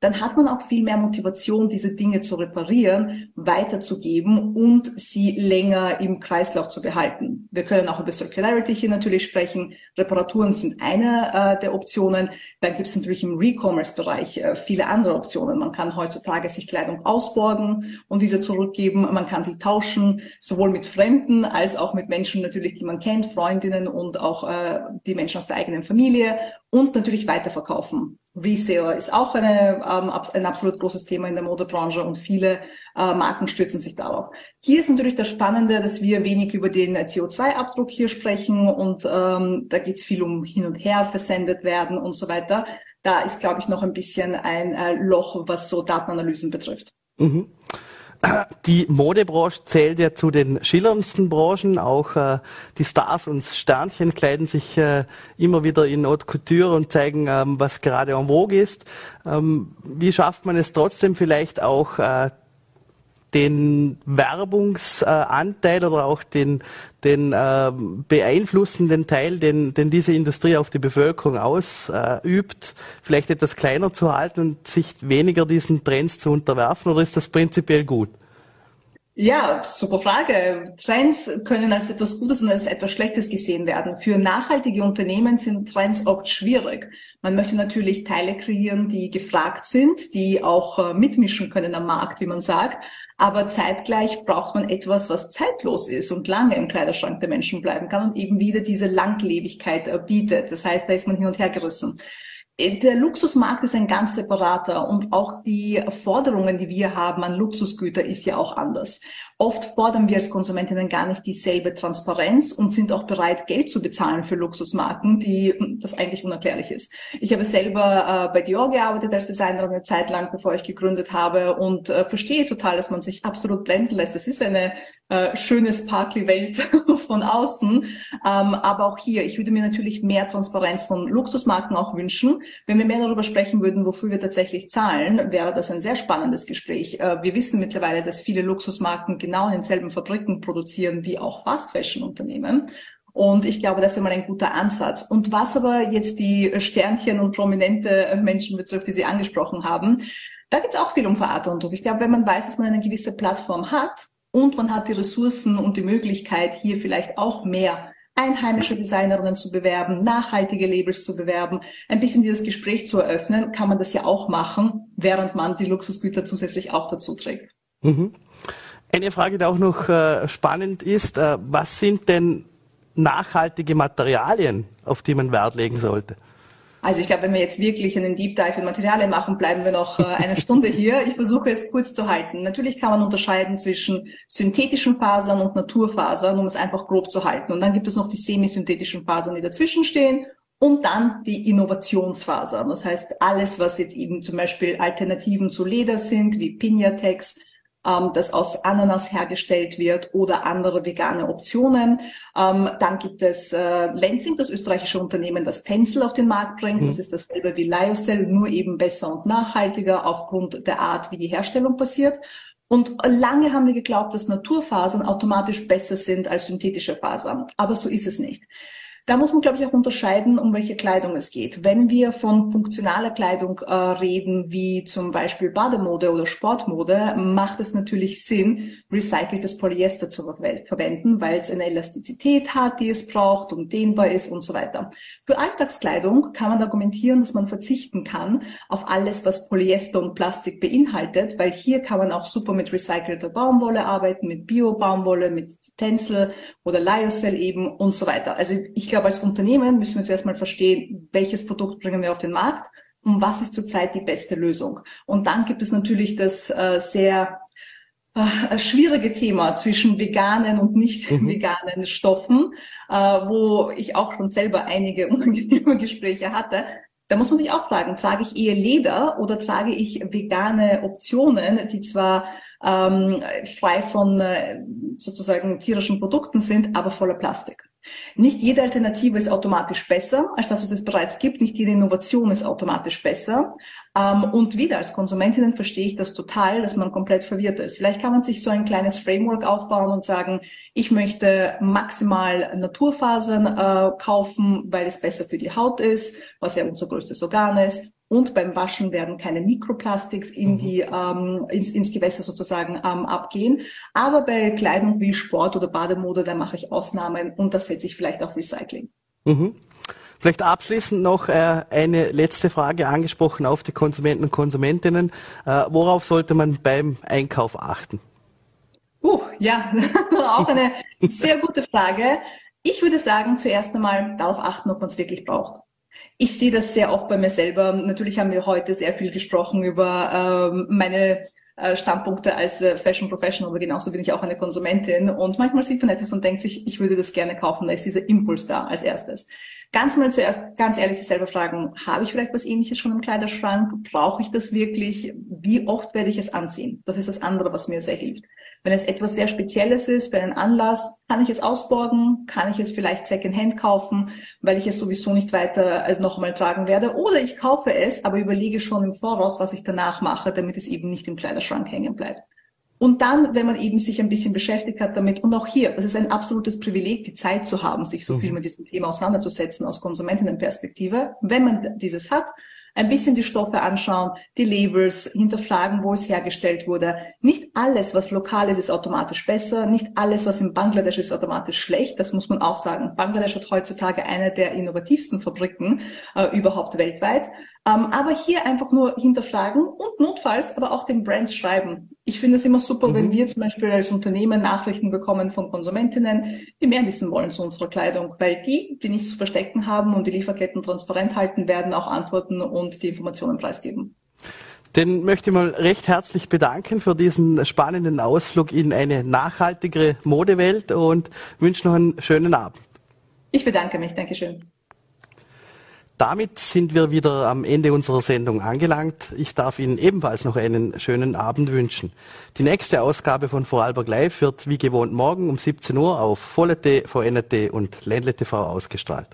dann hat man auch viel mehr Motivation, diese Dinge zu reparieren, weiterzugeben und sie länger im Kreislauf zu behalten. Wir können auch über Circularity hier natürlich sprechen. Reparaturen sind eine äh, der Optionen. Dann gibt es natürlich im Recommerce-Bereich äh, viele andere Optionen. Man kann heutzutage sich Kleidung ausborgen und diese zurückgeben. Man kann sie tauschen, sowohl mit Fremden als auch mit Menschen natürlich, die man kennt, Freundinnen und auch äh, die Menschen aus der eigenen Familie und natürlich weiterverkaufen. Resale ist auch eine, ähm, ein absolut großes Thema in der Modebranche und viele äh, Marken stürzen sich darauf. Hier ist natürlich das Spannende, dass wir wenig über den CO2-Abdruck hier sprechen und ähm, da geht es viel um hin und her versendet werden und so weiter. Da ist, glaube ich, noch ein bisschen ein äh, Loch, was so Datenanalysen betrifft. Mhm. Die Modebranche zählt ja zu den schillerndsten Branchen. Auch äh, die Stars und Sternchen kleiden sich äh, immer wieder in Haute Couture und zeigen, ähm, was gerade en vogue ist. Ähm, wie schafft man es trotzdem vielleicht auch, äh, den Werbungsanteil oder auch den, den äh, beeinflussenden Teil, den, den diese Industrie auf die Bevölkerung ausübt, vielleicht etwas kleiner zu halten und sich weniger diesen Trends zu unterwerfen oder ist das prinzipiell gut? Ja, super Frage. Trends können als etwas Gutes und als etwas Schlechtes gesehen werden. Für nachhaltige Unternehmen sind Trends oft schwierig. Man möchte natürlich Teile kreieren, die gefragt sind, die auch äh, mitmischen können am Markt, wie man sagt. Aber zeitgleich braucht man etwas, was zeitlos ist und lange im Kleiderschrank der Menschen bleiben kann und eben wieder diese Langlebigkeit äh, bietet. Das heißt, da ist man hin und her gerissen. Der Luxusmarkt ist ein ganz separater und auch die Forderungen, die wir haben an Luxusgüter, ist ja auch anders. Oft fordern wir als Konsumentinnen gar nicht dieselbe Transparenz und sind auch bereit, Geld zu bezahlen für Luxusmarken, die das eigentlich unerklärlich ist. Ich habe selber äh, bei Dior gearbeitet als Designerin eine Zeit lang, bevor ich gegründet habe und äh, verstehe total, dass man sich absolut blenden lässt. Es ist eine äh, schöne Sparkly-Welt von außen. Ähm, aber auch hier, ich würde mir natürlich mehr Transparenz von Luxusmarken auch wünschen. Wenn wir mehr darüber sprechen würden, wofür wir tatsächlich zahlen, wäre das ein sehr spannendes Gespräch. Äh, wir wissen mittlerweile, dass viele Luxusmarken genau in denselben Fabriken produzieren wie auch Fast-Fashion-Unternehmen. Und ich glaube, das wäre mal ein guter Ansatz. Und was aber jetzt die Sternchen und prominente Menschen betrifft, die Sie angesprochen haben, da geht es auch viel um Verantwortung. Ich glaube, wenn man weiß, dass man eine gewisse Plattform hat, und man hat die Ressourcen und die Möglichkeit, hier vielleicht auch mehr einheimische Designerinnen zu bewerben, nachhaltige Labels zu bewerben, ein bisschen dieses Gespräch zu eröffnen, kann man das ja auch machen, während man die Luxusgüter zusätzlich auch dazu trägt. Mhm. Eine Frage, die auch noch äh, spannend ist, äh, was sind denn nachhaltige Materialien, auf die man Wert legen sollte? Also ich glaube, wenn wir jetzt wirklich einen Deep Dive in Materialien machen, bleiben wir noch äh, eine Stunde hier. Ich versuche es kurz zu halten. Natürlich kann man unterscheiden zwischen synthetischen Fasern und Naturfasern, um es einfach grob zu halten. Und dann gibt es noch die semisynthetischen Fasern, die dazwischen stehen. Und dann die Innovationsfasern. Das heißt, alles, was jetzt eben zum Beispiel Alternativen zu Leder sind, wie Pinatex, ähm, das aus Ananas hergestellt wird oder andere vegane Optionen. Ähm, dann gibt es äh, Lenzing, das österreichische Unternehmen, das Tencel auf den Markt bringt. Mhm. Das ist dasselbe wie Lyocell, nur eben besser und nachhaltiger aufgrund der Art, wie die Herstellung passiert. Und lange haben wir geglaubt, dass Naturfasern automatisch besser sind als synthetische Fasern. Aber so ist es nicht. Da muss man, glaube ich, auch unterscheiden, um welche Kleidung es geht. Wenn wir von funktionaler Kleidung äh, reden, wie zum Beispiel Bademode oder Sportmode, macht es natürlich Sinn, recyceltes Polyester zu ver verwenden, weil es eine Elastizität hat, die es braucht und dehnbar ist und so weiter. Für Alltagskleidung kann man argumentieren, dass man verzichten kann auf alles, was Polyester und Plastik beinhaltet, weil hier kann man auch super mit recycelter Baumwolle arbeiten, mit Bio-Baumwolle, mit Tencel oder Lyocell eben und so weiter. Also ich glaube, als Unternehmen müssen wir zuerst mal verstehen, welches Produkt bringen wir auf den Markt und was ist zurzeit die beste Lösung. Und dann gibt es natürlich das äh, sehr äh, schwierige Thema zwischen veganen und nicht mhm. veganen Stoffen, äh, wo ich auch schon selber einige unangenehme Gespräche hatte. Da muss man sich auch fragen, trage ich eher Leder oder trage ich vegane Optionen, die zwar ähm, frei von äh, sozusagen tierischen Produkten sind, aber voller Plastik. Nicht jede Alternative ist automatisch besser als das, was es bereits gibt. Nicht jede Innovation ist automatisch besser. Ähm, und wieder als Konsumentinnen verstehe ich das total, dass man komplett verwirrt ist. Vielleicht kann man sich so ein kleines Framework aufbauen und sagen, ich möchte maximal Naturfasern äh, kaufen, weil es besser für die Haut ist, was ja unser größtes Organ ist. Und beim Waschen werden keine Mikroplastiks in mhm. die, ähm, ins, ins Gewässer sozusagen ähm, abgehen. Aber bei Kleidung wie Sport oder Bademode, da mache ich Ausnahmen und da setze ich vielleicht auf Recycling. Mhm. Vielleicht abschließend noch äh, eine letzte Frage angesprochen auf die Konsumenten und Konsumentinnen. Äh, worauf sollte man beim Einkauf achten? Uh, ja, auch eine sehr gute Frage. Ich würde sagen, zuerst einmal darauf achten, ob man es wirklich braucht. Ich sehe das sehr oft bei mir selber. Natürlich haben wir heute sehr viel gesprochen über ähm, meine äh, Standpunkte als äh, Fashion Professional, aber genauso bin ich auch eine Konsumentin. Und manchmal sieht man etwas und denkt sich, ich würde das gerne kaufen. Da ist dieser Impuls da als erstes. Ganz mal zuerst, ganz ehrlich, sich selber fragen, habe ich vielleicht was ähnliches schon im Kleiderschrank? Brauche ich das wirklich? Wie oft werde ich es anziehen? Das ist das andere, was mir sehr hilft. Wenn es etwas sehr Spezielles ist, für einen Anlass, kann ich es ausborgen, kann ich es vielleicht Secondhand kaufen, weil ich es sowieso nicht weiter als noch einmal tragen werde. Oder ich kaufe es, aber überlege schon im Voraus, was ich danach mache, damit es eben nicht im Kleiderschrank hängen bleibt. Und dann, wenn man eben sich ein bisschen beschäftigt hat damit, und auch hier, es ist ein absolutes Privileg, die Zeit zu haben, sich so viel mhm. mit diesem Thema auseinanderzusetzen aus Konsumentinnenperspektive. Wenn man dieses hat, ein bisschen die Stoffe anschauen, die Labels, hinterfragen, wo es hergestellt wurde. Nicht alles, was lokal ist, ist automatisch besser. Nicht alles, was in Bangladesch ist, automatisch schlecht. Das muss man auch sagen. Bangladesch hat heutzutage eine der innovativsten Fabriken äh, überhaupt weltweit. Ähm, aber hier einfach nur hinterfragen und notfalls aber auch den Brands schreiben. Ich finde es immer super, mhm. wenn wir zum Beispiel als Unternehmen Nachrichten bekommen von Konsumentinnen, die mehr wissen wollen zu unserer Kleidung, weil die, die nichts zu verstecken haben und die Lieferketten transparent halten, werden auch antworten und die Informationen preisgeben. Den möchte ich mal recht herzlich bedanken für diesen spannenden Ausflug in eine nachhaltigere Modewelt und wünsche noch einen schönen Abend. Ich bedanke mich. Dankeschön. Damit sind wir wieder am Ende unserer Sendung angelangt. Ich darf Ihnen ebenfalls noch einen schönen Abend wünschen. Die nächste Ausgabe von Vorarlberg Live wird wie gewohnt morgen um 17 Uhr auf Volle.t, VNT und Ländle TV ausgestrahlt.